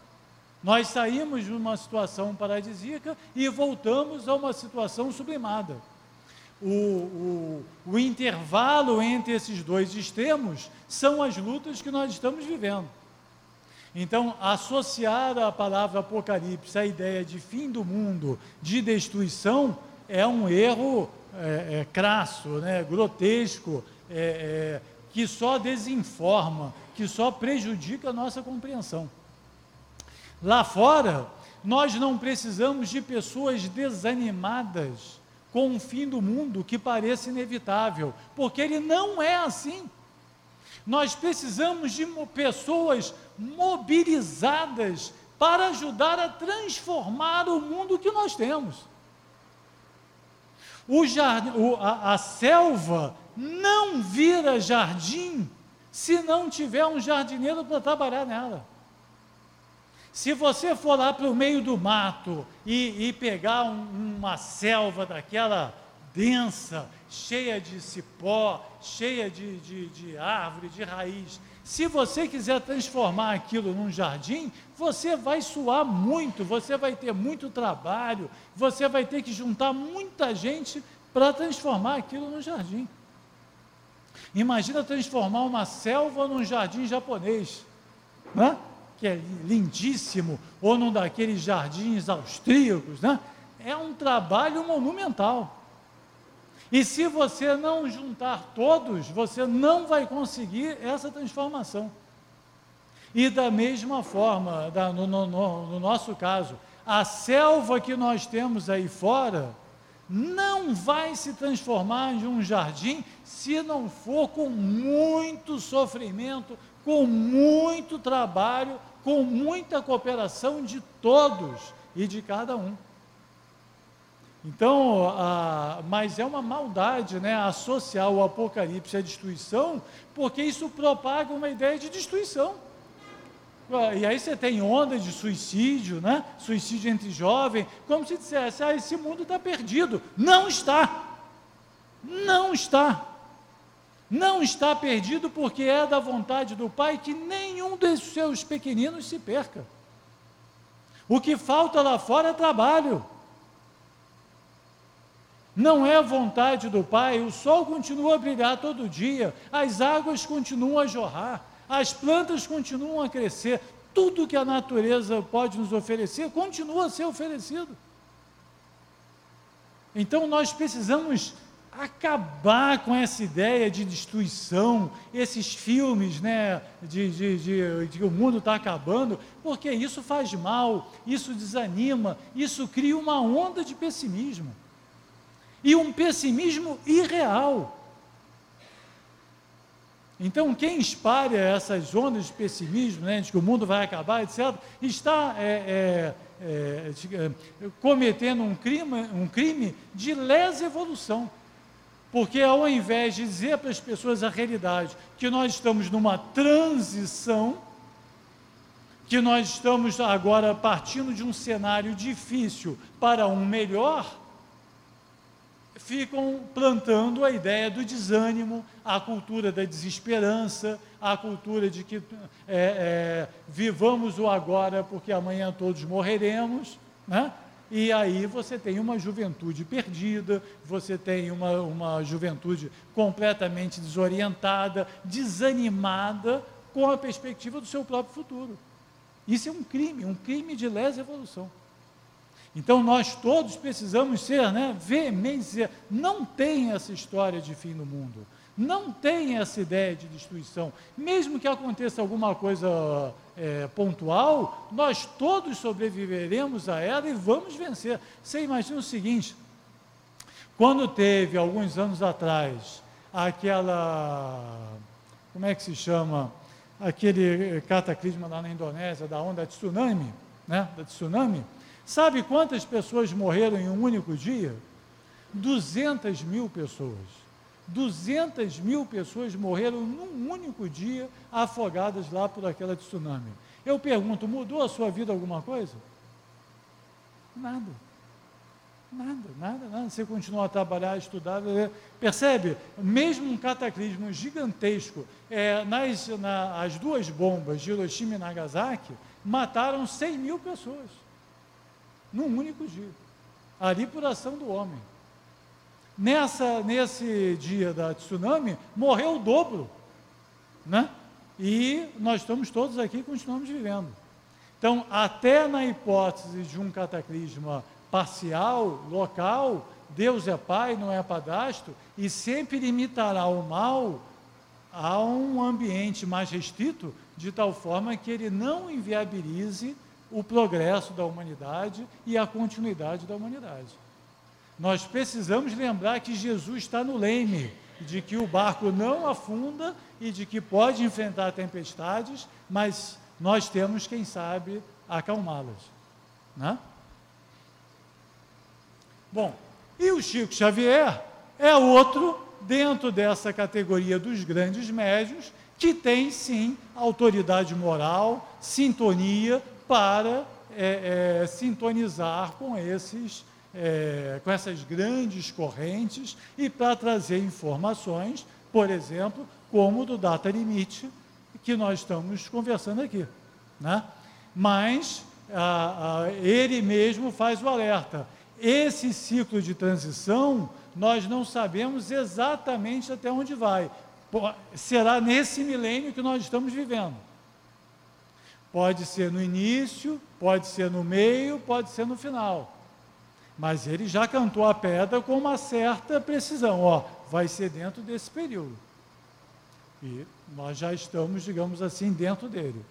Nós saímos de uma situação paradisíaca e voltamos a uma situação sublimada o, o, o intervalo entre esses dois extremos são as lutas que nós estamos vivendo. Então, associar a palavra Apocalipse à ideia de fim do mundo, de destruição, é um erro é, é, crasso, né, grotesco, é, é que só desinforma, que só prejudica a nossa compreensão. Lá fora, nós não precisamos de pessoas desanimadas com um fim do mundo que parece inevitável, porque ele não é assim. Nós precisamos de pessoas mobilizadas para ajudar a transformar o mundo que nós temos. O jardim, o, a, a selva não vira jardim se não tiver um jardineiro para trabalhar nela. Se você for lá para o meio do mato e, e pegar um, uma selva daquela densa, cheia de cipó, cheia de, de, de árvore, de raiz, se você quiser transformar aquilo num jardim, você vai suar muito, você vai ter muito trabalho, você vai ter que juntar muita gente para transformar aquilo num jardim. Imagina transformar uma selva num jardim japonês. Né? que é lindíssimo, ou num daqueles jardins austríacos, né? É um trabalho monumental. E se você não juntar todos, você não vai conseguir essa transformação. E da mesma forma, da, no, no, no nosso caso, a selva que nós temos aí fora não vai se transformar em um jardim se não for com muito sofrimento, com muito trabalho com muita cooperação de todos e de cada um. Então, a, mas é uma maldade né, associar o apocalipse à destruição, porque isso propaga uma ideia de destruição. E aí você tem onda de suicídio, né? suicídio entre jovens, como se dissesse, ah, esse mundo está perdido. Não está. Não está não está perdido porque é da vontade do Pai que nenhum dos seus pequeninos se perca. O que falta lá fora é trabalho. Não é vontade do Pai, o sol continua a brilhar todo dia, as águas continuam a jorrar, as plantas continuam a crescer, tudo que a natureza pode nos oferecer continua a ser oferecido. Então nós precisamos acabar com essa ideia de destruição, esses filmes né, de, de, de, de que o mundo está acabando, porque isso faz mal, isso desanima, isso cria uma onda de pessimismo. E um pessimismo irreal. Então, quem espalha essas ondas de pessimismo, né, de que o mundo vai acabar, etc., está é, é, é, cometendo um crime, um crime de lesa evolução. Porque ao invés de dizer para as pessoas a realidade que nós estamos numa transição, que nós estamos agora partindo de um cenário difícil para um melhor, ficam plantando a ideia do desânimo, a cultura da desesperança, a cultura de que é, é, vivamos o agora porque amanhã todos morreremos, né? E aí você tem uma juventude perdida, você tem uma, uma juventude completamente desorientada, desanimada com a perspectiva do seu próprio futuro. Isso é um crime, um crime de lesa evolução. Então nós todos precisamos ser né, veementes, não tem essa história de fim do mundo, não tem essa ideia de destruição. Mesmo que aconteça alguma coisa é, pontual, nós todos sobreviveremos a ela e vamos vencer. Você imagina o seguinte: quando teve, alguns anos atrás, aquela. Como é que se chama? Aquele cataclisma lá na Indonésia, da onda de tsunami, né? Da tsunami Sabe quantas pessoas morreram em um único dia? 200 mil pessoas. 200 mil pessoas morreram num único dia afogadas lá por aquela tsunami. Eu pergunto, mudou a sua vida alguma coisa? Nada. Nada, nada, nada. Você continua a trabalhar, a estudar. Percebe? Mesmo um cataclismo gigantesco, é, nas na, as duas bombas de Hiroshima e Nagasaki mataram 100 mil pessoas num único dia. Ali por ação do homem. Nessa, nesse dia da tsunami, morreu o dobro. Né? E nós estamos todos aqui e continuamos vivendo. Então, até na hipótese de um cataclisma parcial, local, Deus é Pai, não é padastro, e sempre limitará o mal a um ambiente mais restrito, de tal forma que ele não inviabilize o progresso da humanidade e a continuidade da humanidade. Nós precisamos lembrar que Jesus está no leme, de que o barco não afunda e de que pode enfrentar tempestades, mas nós temos, quem sabe, acalmá-las. Né? Bom, e o Chico Xavier é outro dentro dessa categoria dos grandes médios que tem sim autoridade moral, sintonia para é, é, sintonizar com esses é, com essas grandes correntes e para trazer informações, por exemplo, como do data limite que nós estamos conversando aqui, né? Mas a, a, ele mesmo faz o alerta. Esse ciclo de transição nós não sabemos exatamente até onde vai. Será nesse milênio que nós estamos vivendo. Pode ser no início, pode ser no meio, pode ser no final. Mas ele já cantou a pedra com uma certa precisão. Ó, vai ser dentro desse período. E nós já estamos, digamos assim, dentro dele.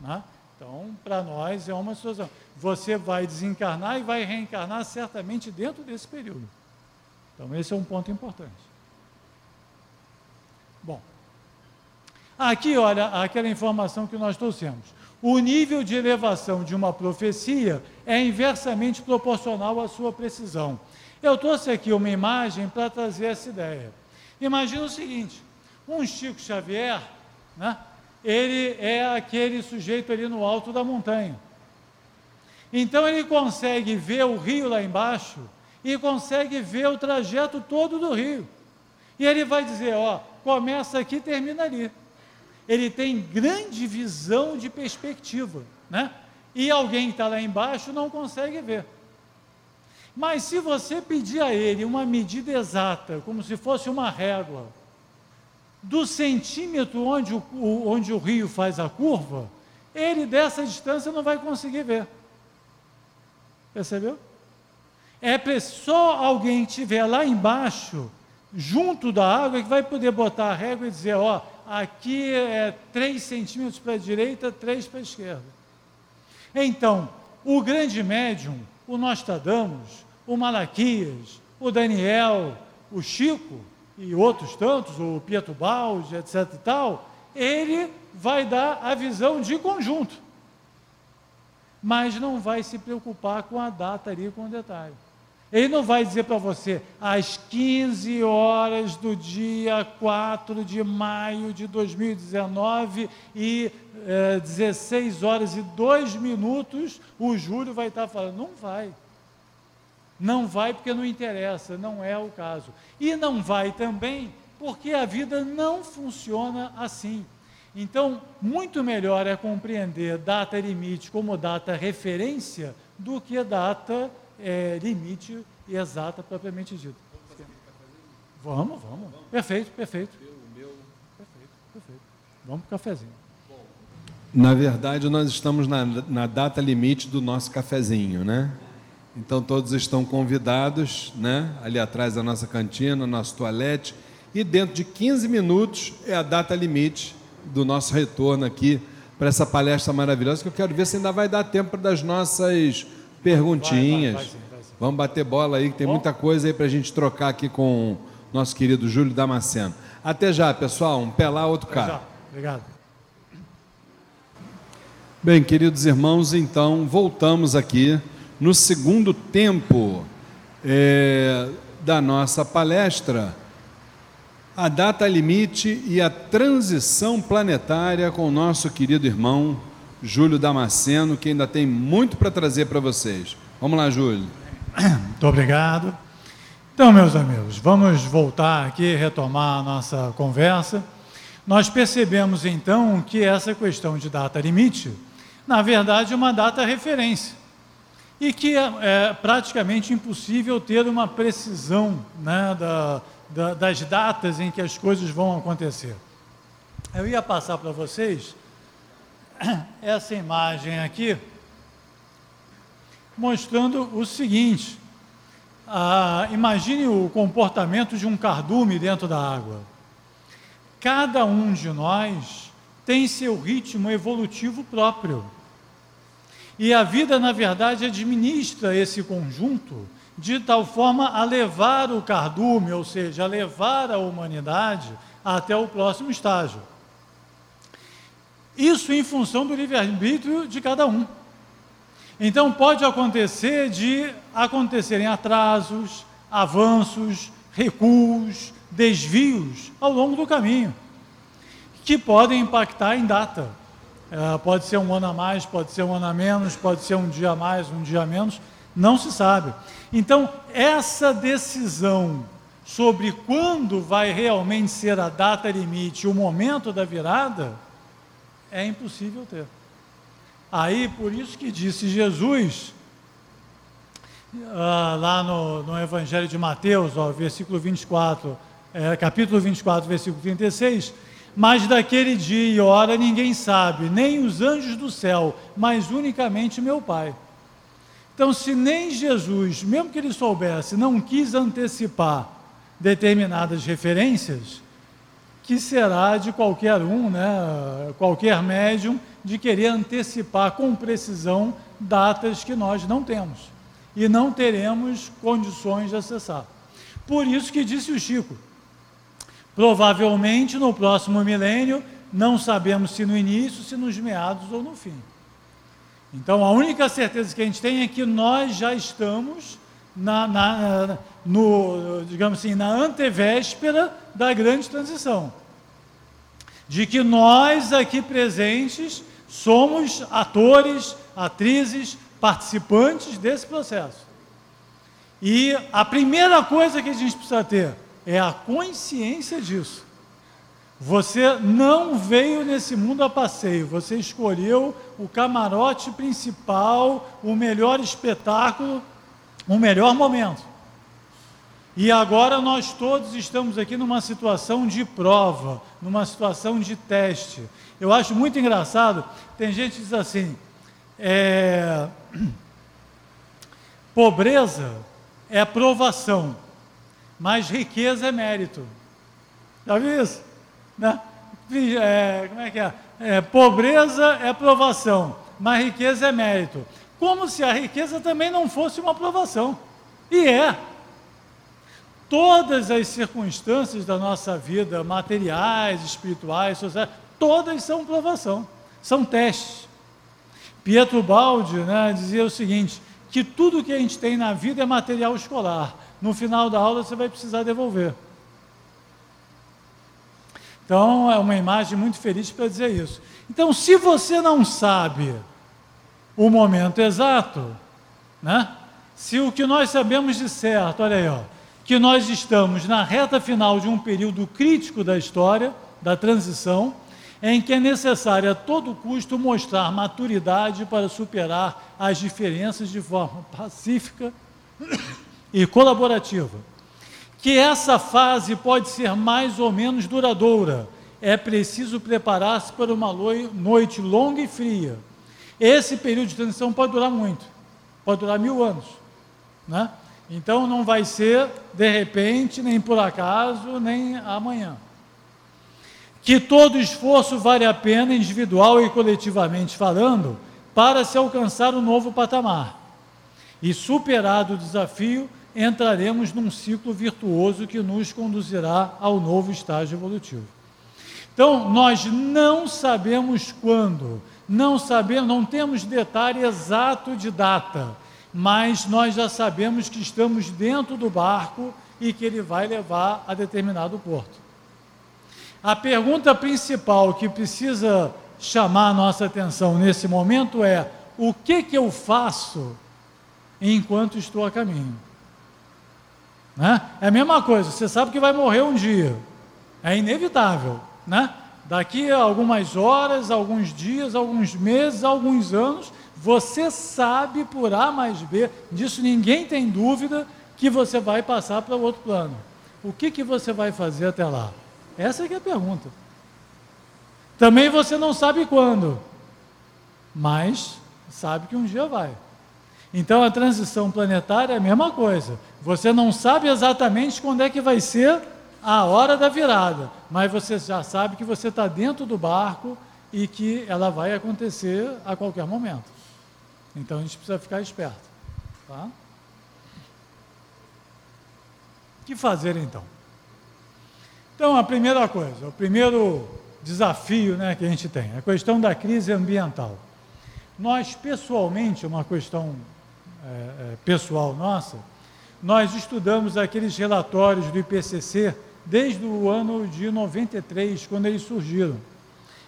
Né? Então, para nós é uma situação. Você vai desencarnar e vai reencarnar certamente dentro desse período. Então, esse é um ponto importante. Bom, aqui, olha, aquela informação que nós trouxemos o nível de elevação de uma profecia é inversamente proporcional à sua precisão. Eu trouxe aqui uma imagem para trazer essa ideia. Imagina o seguinte: um Chico Xavier, né, ele é aquele sujeito ali no alto da montanha. Então ele consegue ver o rio lá embaixo e consegue ver o trajeto todo do rio. E ele vai dizer: ó, começa aqui, termina ali ele tem grande visão de perspectiva, né? E alguém que está lá embaixo não consegue ver. Mas se você pedir a ele uma medida exata, como se fosse uma régua, do centímetro onde o, onde o rio faz a curva, ele dessa distância não vai conseguir ver. Percebeu? É só alguém que estiver lá embaixo, junto da água, que vai poder botar a régua e dizer, ó, aqui é 3 centímetros para a direita, 3 para a esquerda. Então, o grande médium, o Nostradamus, o Malaquias, o Daniel, o Chico e outros tantos, o Pietro Baldi, etc e tal, ele vai dar a visão de conjunto. Mas não vai se preocupar com a data ali, com o detalhe. Ele não vai dizer para você, às 15 horas do dia 4 de maio de 2019 e é, 16 horas e 2 minutos, o Júlio vai estar falando. Não vai. Não vai porque não interessa, não é o caso. E não vai também porque a vida não funciona assim. Então, muito melhor é compreender data limite como data referência do que data é, limite exata propriamente dita. Vamos, vamos. Perfeito, perfeito. Perfeito, perfeito. Vamos para o cafezinho. Na verdade, nós estamos na, na data limite do nosso cafezinho, né? Então todos estão convidados, né? Ali atrás da nossa cantina, nosso toalete. E dentro de 15 minutos é a data limite do nosso retorno aqui para essa palestra maravilhosa, que eu quero ver se ainda vai dar tempo das nossas perguntinhas. Vai, vai, vai, Vamos bater bola aí, que tem muita coisa aí para a gente trocar aqui com o nosso querido Júlio Damasceno. Até já, pessoal. Um pé lá, outro cá. Já. Obrigado. Bem, queridos irmãos, então voltamos aqui no segundo tempo é, da nossa palestra, a data limite e a transição planetária com o nosso querido irmão Júlio Damasceno, que ainda tem muito para trazer para vocês. Vamos lá, Júlio. Muito obrigado. Então, meus amigos, vamos voltar aqui, retomar a nossa conversa. Nós percebemos então que essa questão de data limite, na verdade, é uma data referência e que é, é praticamente impossível ter uma precisão né, da, da, das datas em que as coisas vão acontecer. Eu ia passar para vocês essa imagem aqui, mostrando o seguinte: ah, imagine o comportamento de um cardume dentro da água. Cada um de nós tem seu ritmo evolutivo próprio. E a vida, na verdade, administra esse conjunto de tal forma a levar o cardume, ou seja, a levar a humanidade até o próximo estágio. Isso em função do livre-arbítrio de cada um. Então pode acontecer de acontecerem atrasos, avanços, recuos, desvios ao longo do caminho, que podem impactar em data. É, pode ser um ano a mais, pode ser um ano a menos, pode ser um dia a mais, um dia a menos, não se sabe. Então, essa decisão sobre quando vai realmente ser a data limite, o momento da virada, é impossível ter. Aí, por isso que disse Jesus, ah, lá no, no, Evangelho de Mateus, ó, versículo 24, é, capítulo 24, versículo 36, mas daquele dia e hora ninguém sabe, nem os anjos do céu, mas unicamente meu Pai. Então, se nem Jesus, mesmo que ele soubesse, não quis antecipar determinadas referências, que será de qualquer um, né, qualquer médium, de querer antecipar com precisão datas que nós não temos e não teremos condições de acessar. Por isso que disse o Chico, provavelmente no próximo milênio, não sabemos se no início, se nos meados ou no fim. Então a única certeza que a gente tem é que nós já estamos na, na, no, digamos assim, na antevéspera da grande transição. De que nós aqui presentes somos atores, atrizes, participantes desse processo. E a primeira coisa que a gente precisa ter é a consciência disso. Você não veio nesse mundo a passeio, você escolheu o camarote principal, o melhor espetáculo um melhor momento. E agora nós todos estamos aqui numa situação de prova, numa situação de teste. Eu acho muito engraçado, tem gente que diz assim, é, pobreza é provação, mas riqueza é mérito. Já viu isso? Né? É, como é que é? é? Pobreza é provação, mas riqueza é mérito. Como se a riqueza também não fosse uma provação. E é. Todas as circunstâncias da nossa vida, materiais, espirituais, sociais, todas são provação, são testes. Pietro Baldi né, dizia o seguinte: que tudo que a gente tem na vida é material escolar. No final da aula você vai precisar devolver. Então é uma imagem muito feliz para dizer isso. Então, se você não sabe o momento exato, né? Se o que nós sabemos de certo, olha aí, ó, que nós estamos na reta final de um período crítico da história, da transição, em que é necessário a todo custo mostrar maturidade para superar as diferenças de forma pacífica e colaborativa. Que essa fase pode ser mais ou menos duradoura. É preciso preparar-se para uma noite longa e fria. Esse período de transição pode durar muito, pode durar mil anos. Né? Então não vai ser de repente, nem por acaso, nem amanhã que todo esforço vale a pena, individual e coletivamente falando, para se alcançar um novo patamar. E superado o desafio, entraremos num ciclo virtuoso que nos conduzirá ao novo estágio evolutivo. Então, nós não sabemos quando, não sabemos, não temos detalhe exato de data, mas nós já sabemos que estamos dentro do barco e que ele vai levar a determinado porto. A pergunta principal que precisa chamar a nossa atenção nesse momento é: o que, que eu faço enquanto estou a caminho? Né? É a mesma coisa, você sabe que vai morrer um dia, é inevitável, né? Daqui a algumas horas, alguns dias, alguns meses, alguns anos, você sabe por A mais B, disso ninguém tem dúvida, que você vai passar para o outro plano. O que, que você vai fazer até lá? Essa é, é a pergunta. Também você não sabe quando, mas sabe que um dia vai. Então a transição planetária é a mesma coisa. Você não sabe exatamente quando é que vai ser a hora da virada, mas você já sabe que você está dentro do barco e que ela vai acontecer a qualquer momento. Então a gente precisa ficar esperto. Tá? O que fazer então? Então, a primeira coisa, o primeiro desafio né, que a gente tem, a questão da crise ambiental. Nós, pessoalmente, uma questão é, é, pessoal nossa, nós estudamos aqueles relatórios do IPCC desde o ano de 93, quando eles surgiram.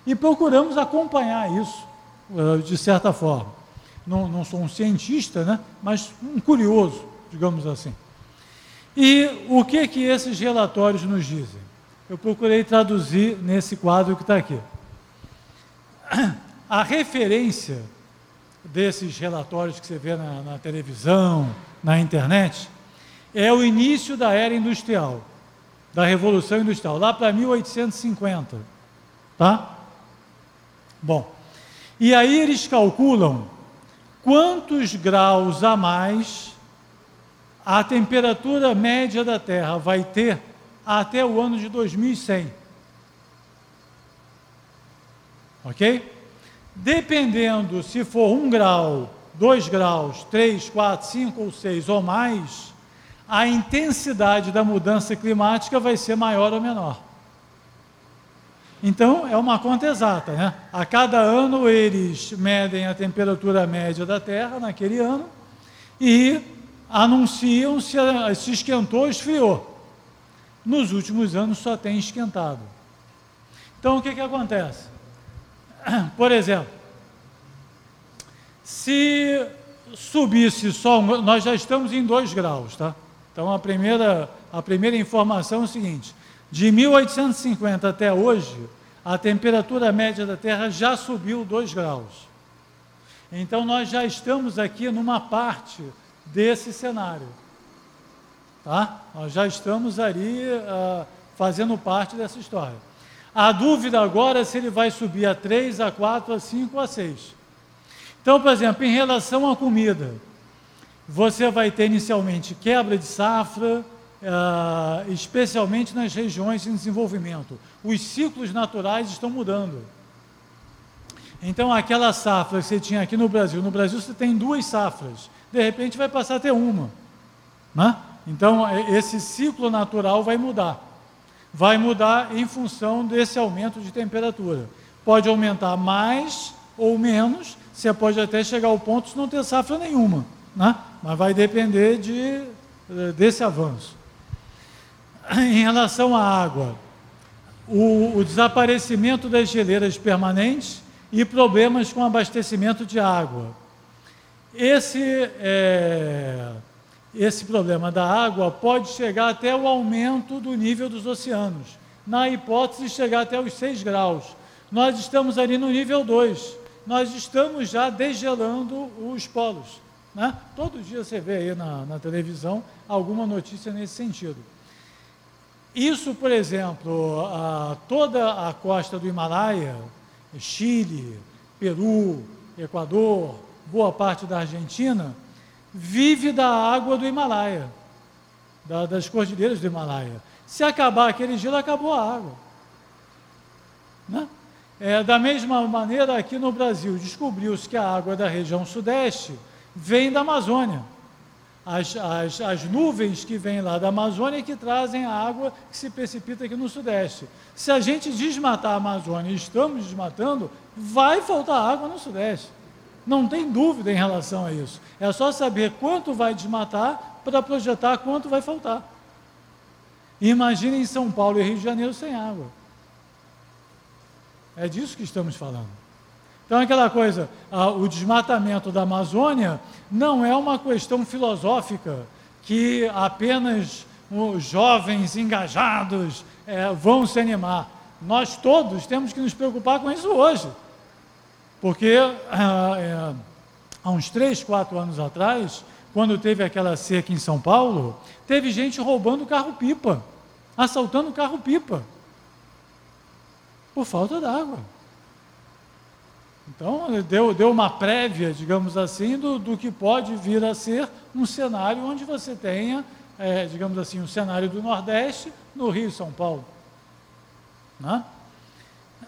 E procuramos acompanhar isso, é, de certa forma. Não, não sou um cientista, né, mas um curioso, digamos assim. E o que, que esses relatórios nos dizem? eu procurei traduzir nesse quadro que está aqui. A referência desses relatórios que você vê na, na televisão, na internet, é o início da era industrial, da Revolução Industrial, lá para 1850. Tá? Bom, e aí eles calculam quantos graus a mais a temperatura média da Terra vai ter até o ano de 2100. Ok? Dependendo se for um grau, dois graus, três, quatro, cinco ou seis ou mais, a intensidade da mudança climática vai ser maior ou menor. Então, é uma conta exata, né? A cada ano eles medem a temperatura média da Terra naquele ano e anunciam se, se esquentou ou esfriou nos últimos anos só tem esquentado. Então o que, que acontece? Por exemplo, se subisse só, nós já estamos em 2 graus, tá? Então a primeira, a primeira informação é o seguinte: de 1850 até hoje, a temperatura média da Terra já subiu 2 graus. Então nós já estamos aqui numa parte desse cenário. Tá? Nós já estamos ali uh, fazendo parte dessa história. A dúvida agora é se ele vai subir a 3, a 4, a 5 ou a 6. Então, por exemplo, em relação à comida, você vai ter inicialmente quebra de safra, uh, especialmente nas regiões em desenvolvimento. Os ciclos naturais estão mudando. Então, aquela safra que você tinha aqui no Brasil, no Brasil você tem duas safras, de repente vai passar a ter uma. Né? Então, esse ciclo natural vai mudar. Vai mudar em função desse aumento de temperatura. Pode aumentar mais ou menos, você pode até chegar ao ponto de não ter safra nenhuma, né? mas vai depender de, desse avanço. Em relação à água, o, o desaparecimento das geleiras permanentes e problemas com abastecimento de água. Esse, é, esse problema da água pode chegar até o aumento do nível dos oceanos, na hipótese de chegar até os 6 graus. Nós estamos ali no nível 2, nós estamos já desgelando os polos. Né? Todo dia você vê aí na, na televisão alguma notícia nesse sentido. Isso, por exemplo, a, toda a costa do Himalaia, Chile, Peru, Equador, boa parte da Argentina, vive da água do Himalaia, da, das cordilheiras do Himalaia. Se acabar aquele gelo, acabou a água. Né? É, da mesma maneira, aqui no Brasil, descobriu-se que a água da região sudeste vem da Amazônia as, as, as nuvens que vêm lá da Amazônia que trazem a água que se precipita aqui no Sudeste. Se a gente desmatar a Amazônia, e estamos desmatando, vai faltar água no Sudeste. Não tem dúvida em relação a isso. É só saber quanto vai desmatar para projetar quanto vai faltar. Imaginem São Paulo e Rio de Janeiro sem água. É disso que estamos falando. Então, aquela coisa, o desmatamento da Amazônia não é uma questão filosófica que apenas os jovens engajados é, vão se animar. Nós todos temos que nos preocupar com isso hoje. Porque é, há uns três, quatro anos atrás, quando teve aquela seca em São Paulo, teve gente roubando carro-pipa, assaltando carro-pipa, por falta d'água. Então, deu, deu uma prévia, digamos assim, do, do que pode vir a ser um cenário onde você tenha, é, digamos assim, um cenário do Nordeste no Rio e São Paulo. Né?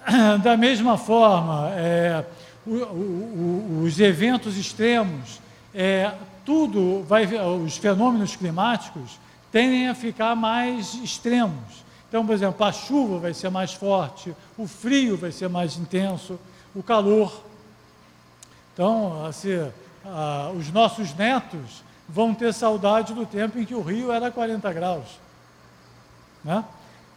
Da mesma forma, é, o, o, os eventos extremos, é, tudo vai, os fenômenos climáticos tendem a ficar mais extremos. Então, por exemplo, a chuva vai ser mais forte, o frio vai ser mais intenso o calor. Então, assim, ah, os nossos netos vão ter saudade do tempo em que o Rio era 40 graus. Né?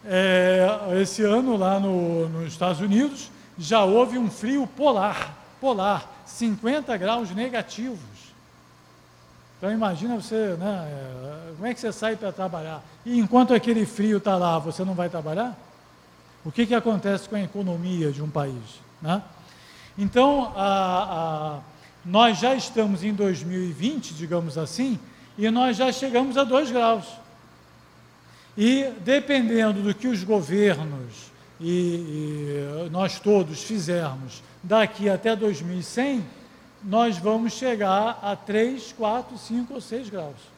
É, esse ano, lá no, nos Estados Unidos, já houve um frio polar, polar, 50 graus negativos. Então imagina você, né, é, como é que você sai para trabalhar? E enquanto aquele frio está lá, você não vai trabalhar? O que, que acontece com a economia de um país? Né? Então, a, a, nós já estamos em 2020, digamos assim, e nós já chegamos a 2 graus. E dependendo do que os governos e, e nós todos fizermos daqui até 2100, nós vamos chegar a 3, 4, 5 ou 6 graus.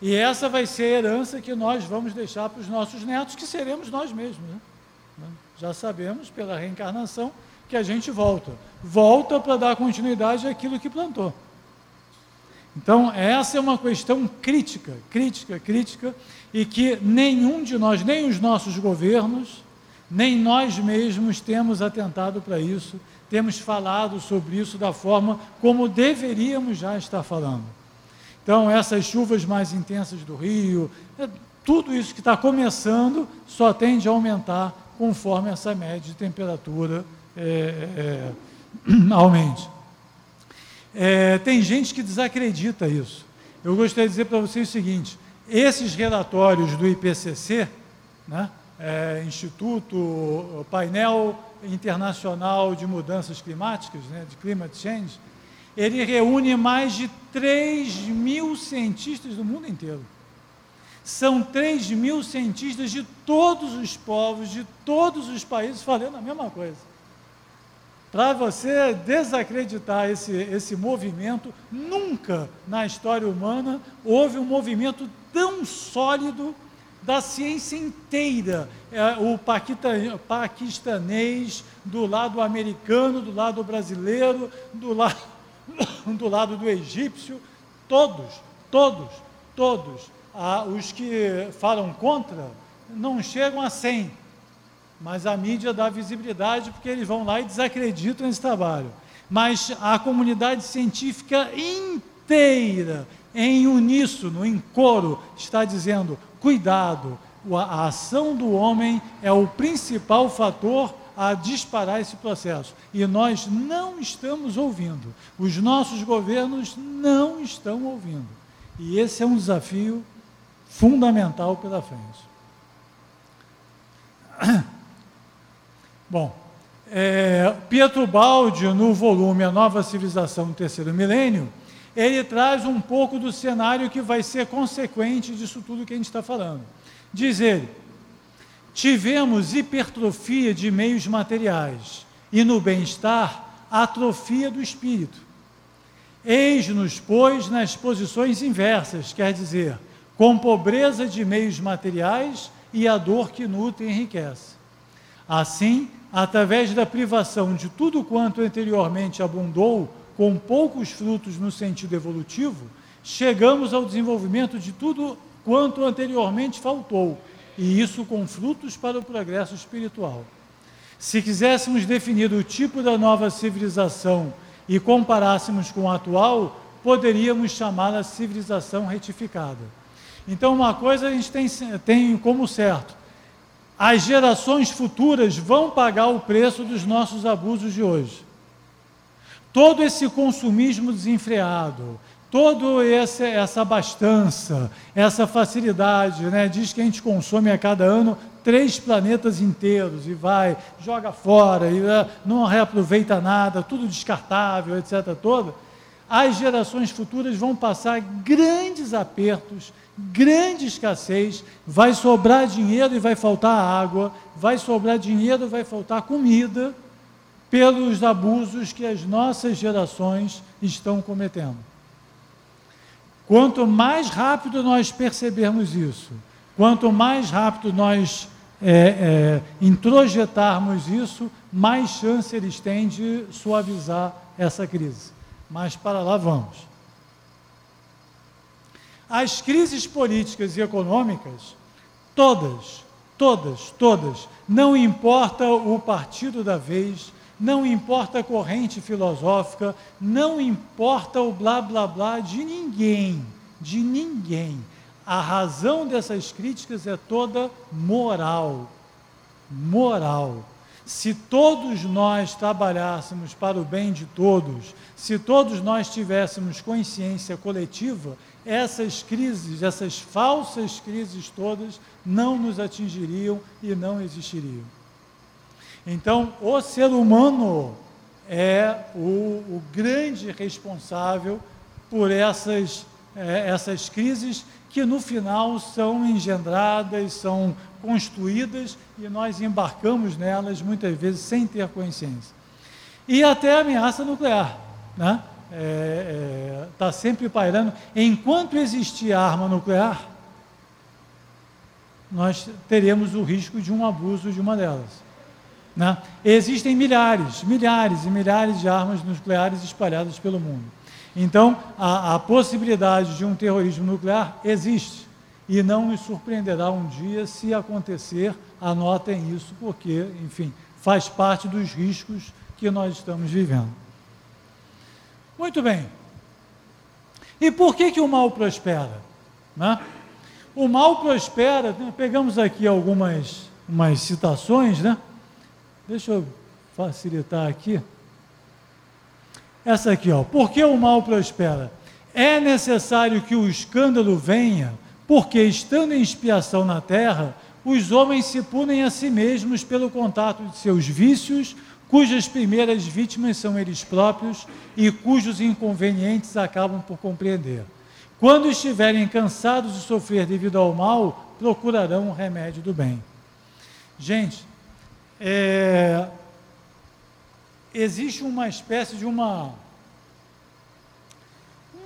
E essa vai ser a herança que nós vamos deixar para os nossos netos, que seremos nós mesmos. Né? Já sabemos pela reencarnação que a gente volta. Volta para dar continuidade àquilo que plantou. Então, essa é uma questão crítica, crítica, crítica, e que nenhum de nós, nem os nossos governos, nem nós mesmos temos atentado para isso, temos falado sobre isso da forma como deveríamos já estar falando. Então, essas chuvas mais intensas do Rio, é, tudo isso que está começando só tende a aumentar conforme essa média de temperatura é, é, aumente. É, tem gente que desacredita isso. Eu gostaria de dizer para vocês o seguinte: esses relatórios do IPCC, né, é, Instituto Painel Internacional de Mudanças Climáticas, né, de Climate Change, ele reúne mais de 3 mil cientistas do mundo inteiro. São 3 mil cientistas de todos os povos, de todos os países, falando a mesma coisa. Para você desacreditar esse, esse movimento, nunca na história humana houve um movimento tão sólido da ciência inteira. É, o paquistanês, do lado americano, do lado brasileiro, do, la, do lado do egípcio, todos, todos, todos. Ah, os que falam contra não chegam a 100 mas a mídia dá visibilidade porque eles vão lá e desacreditam esse trabalho. Mas a comunidade científica inteira, em uníssono, em coro, está dizendo: cuidado, a ação do homem é o principal fator a disparar esse processo. E nós não estamos ouvindo. Os nossos governos não estão ouvindo. E esse é um desafio fundamental pela frente. Bom, é, Pietro Baldi, no volume A Nova Civilização no Terceiro Milênio, ele traz um pouco do cenário que vai ser consequente disso tudo que a gente está falando. Diz ele: tivemos hipertrofia de meios materiais e no bem-estar, atrofia do espírito. Eis-nos, pois, nas posições inversas, quer dizer, com pobreza de meios materiais e a dor que nutre e enriquece. Assim, através da privação de tudo quanto anteriormente abundou, com poucos frutos no sentido evolutivo, chegamos ao desenvolvimento de tudo quanto anteriormente faltou, e isso com frutos para o progresso espiritual. Se quiséssemos definir o tipo da nova civilização e comparássemos com a atual, poderíamos chamá-la civilização retificada. Então, uma coisa a gente tem, tem como certo: as gerações futuras vão pagar o preço dos nossos abusos de hoje. Todo esse consumismo desenfreado, toda essa abastança, essa facilidade, né? diz que a gente consome a cada ano três planetas inteiros e vai, joga fora, e né, não reaproveita nada, tudo descartável, etc. Toda, as gerações futuras vão passar grandes apertos, grande escassez, vai sobrar dinheiro e vai faltar água, vai sobrar dinheiro e vai faltar comida, pelos abusos que as nossas gerações estão cometendo. Quanto mais rápido nós percebermos isso, quanto mais rápido nós é, é, introjetarmos isso, mais chance eles têm de suavizar essa crise. Mas para lá vamos. As crises políticas e econômicas, todas, todas, todas, não importa o partido da vez, não importa a corrente filosófica, não importa o blá blá blá de ninguém, de ninguém. A razão dessas críticas é toda moral. Moral. Se todos nós trabalhássemos para o bem de todos, se todos nós tivéssemos consciência coletiva, essas crises, essas falsas crises todas, não nos atingiriam e não existiriam. Então, o ser humano é o, o grande responsável por essas, é, essas crises que no final são engendradas, são construídas e nós embarcamos nelas muitas vezes sem ter consciência. E até a ameaça nuclear. Né? Está é, é, tá sempre pairando. Enquanto existir arma nuclear, nós teremos o risco de um abuso de uma delas. Né? Existem milhares, milhares e milhares de armas nucleares espalhadas pelo mundo. Então, a, a possibilidade de um terrorismo nuclear existe. E não nos surpreenderá um dia se acontecer, anotem isso, porque, enfim, faz parte dos riscos que nós estamos vivendo. Muito bem. E por que, que o mal prospera? Né? O mal prospera, né? pegamos aqui algumas umas citações, né? Deixa eu facilitar aqui. Essa aqui, ó. Por que o mal prospera? É necessário que o escândalo venha, porque estando em expiação na terra, os homens se punem a si mesmos pelo contato de seus vícios, cujas primeiras vítimas são eles próprios e cujos inconvenientes acabam por compreender. Quando estiverem cansados de sofrer devido ao mal, procurarão o remédio do bem. Gente, é, existe uma espécie de uma,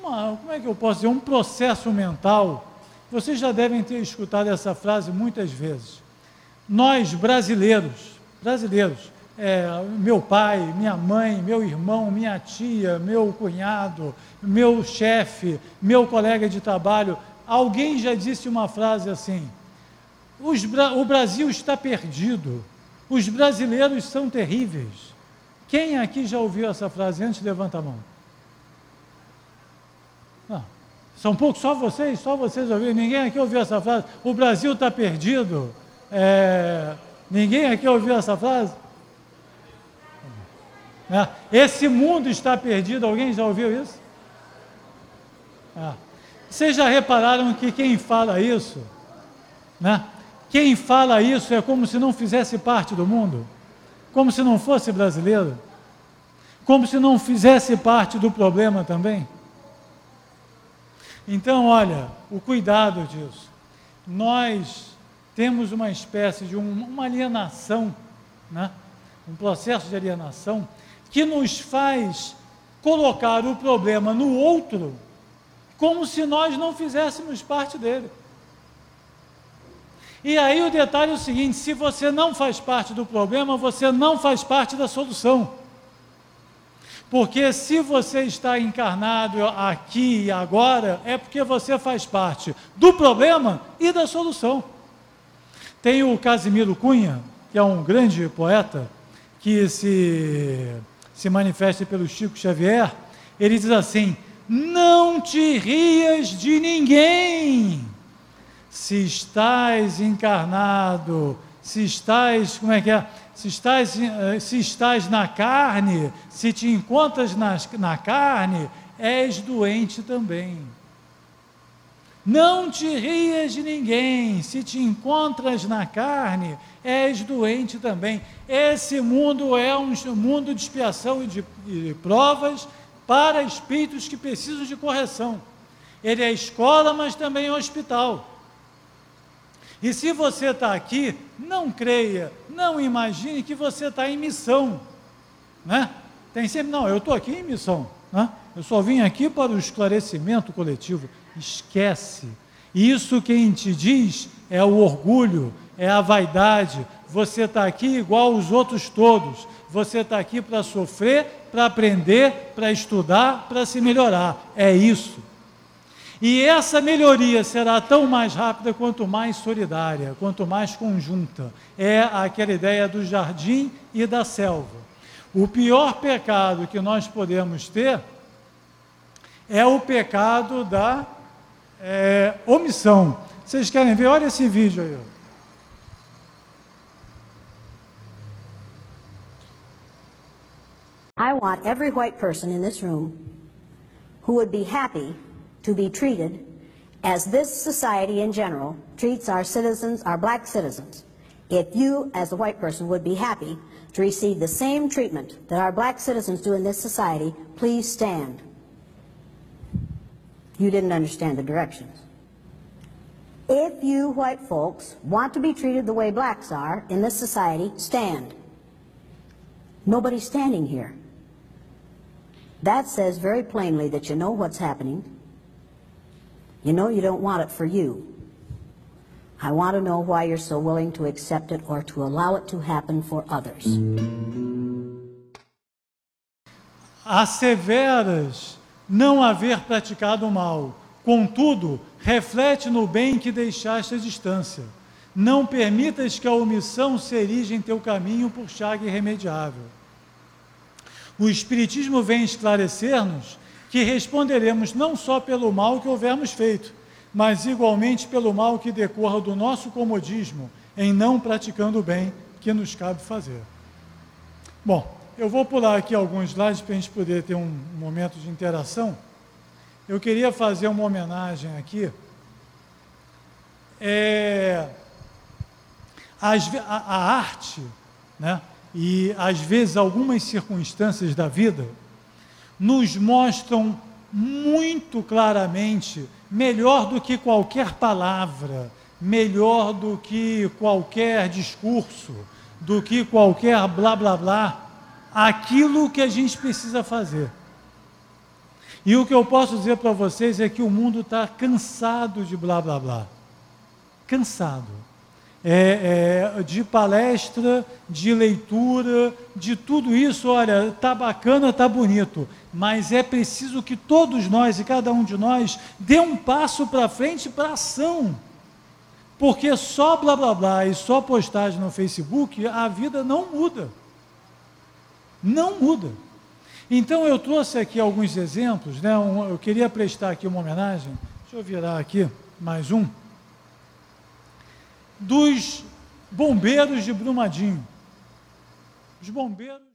uma, como é que eu posso dizer, um processo mental. Vocês já devem ter escutado essa frase muitas vezes. Nós brasileiros, brasileiros, é, meu pai, minha mãe, meu irmão, minha tia, meu cunhado, meu chefe, meu colega de trabalho, alguém já disse uma frase assim: o Brasil está perdido, os brasileiros são terríveis. Quem aqui já ouviu essa frase antes? Levanta a mão. Não. São poucos, só vocês, só vocês ouviram. Ninguém aqui ouviu essa frase. O Brasil está perdido. É... Ninguém aqui ouviu essa frase? É. Esse mundo está perdido. Alguém já ouviu isso? É. Vocês já repararam que quem fala isso, né? Quem fala isso é como se não fizesse parte do mundo, como se não fosse brasileiro, como se não fizesse parte do problema também. Então, olha, o cuidado disso. Nós temos uma espécie de um, uma alienação, né? um processo de alienação, que nos faz colocar o problema no outro como se nós não fizéssemos parte dele. E aí o detalhe é o seguinte: se você não faz parte do problema, você não faz parte da solução. Porque se você está encarnado aqui e agora, é porque você faz parte do problema e da solução. Tem o Casimiro Cunha, que é um grande poeta, que se, se manifesta pelo Chico Xavier, ele diz assim: Não te rias de ninguém se estás encarnado, se estás, como é que é? Se estás, eh, se estás na carne, se te encontras na, na carne, és doente também. Não te rias de ninguém, se te encontras na carne, és doente também. Esse mundo é um mundo de expiação e de, de provas para espíritos que precisam de correção. Ele é escola, mas também é hospital. E se você está aqui, não creia, não imagine que você está em missão. Né? Tem sempre, não, eu estou aqui em missão. Né? Eu só vim aqui para o esclarecimento coletivo. Esquece. Isso quem te diz é o orgulho, é a vaidade. Você está aqui igual os outros todos. Você está aqui para sofrer, para aprender, para estudar, para se melhorar. É isso. E essa melhoria será tão mais rápida quanto mais solidária, quanto mais conjunta. É aquela ideia do jardim e da selva. O pior pecado que nós podemos ter é o pecado da é, omissão. Vocês querem ver? Olha esse vídeo aí. I want every white person in this room who would be happy to be treated as this society in general treats our citizens, our black citizens. If you, as a white person, would be happy to receive the same treatment that our black citizens do in this society, please stand. You didn't understand the directions. If you white folks want to be treated the way blacks are in this society, stand. Nobody's standing here. That says very plainly that you know what's happening, you know you don't want it for you. I want to know why you're so willing to accept it or to allow it to happen for others. Asseveras não haver praticado o mal, contudo, reflete no bem que deixaste à distância. Não permitas que a omissão se erija em teu caminho por chaga irremediável. O Espiritismo vem esclarecer-nos que responderemos não só pelo mal que houvermos feito, mas igualmente pelo mal que decorra do nosso comodismo em não praticando o bem que nos cabe fazer. Bom, eu vou pular aqui alguns slides para a gente poder ter um momento de interação. Eu queria fazer uma homenagem aqui. É, a, a arte, né? E às vezes algumas circunstâncias da vida, nos mostram muito claramente, melhor do que qualquer palavra, melhor do que qualquer discurso, do que qualquer blá blá blá, aquilo que a gente precisa fazer. E o que eu posso dizer para vocês é que o mundo está cansado de blá blá blá. Cansado. É, é, de palestra, de leitura, de tudo isso, olha, tá bacana, tá bonito, mas é preciso que todos nós e cada um de nós dê um passo para frente para ação. Porque só blá blá blá e só postagem no Facebook, a vida não muda. Não muda. Então eu trouxe aqui alguns exemplos, né? Um, eu queria prestar aqui uma homenagem. Deixa eu virar aqui mais um. Dos bombeiros de Brumadinho. Os bombeiros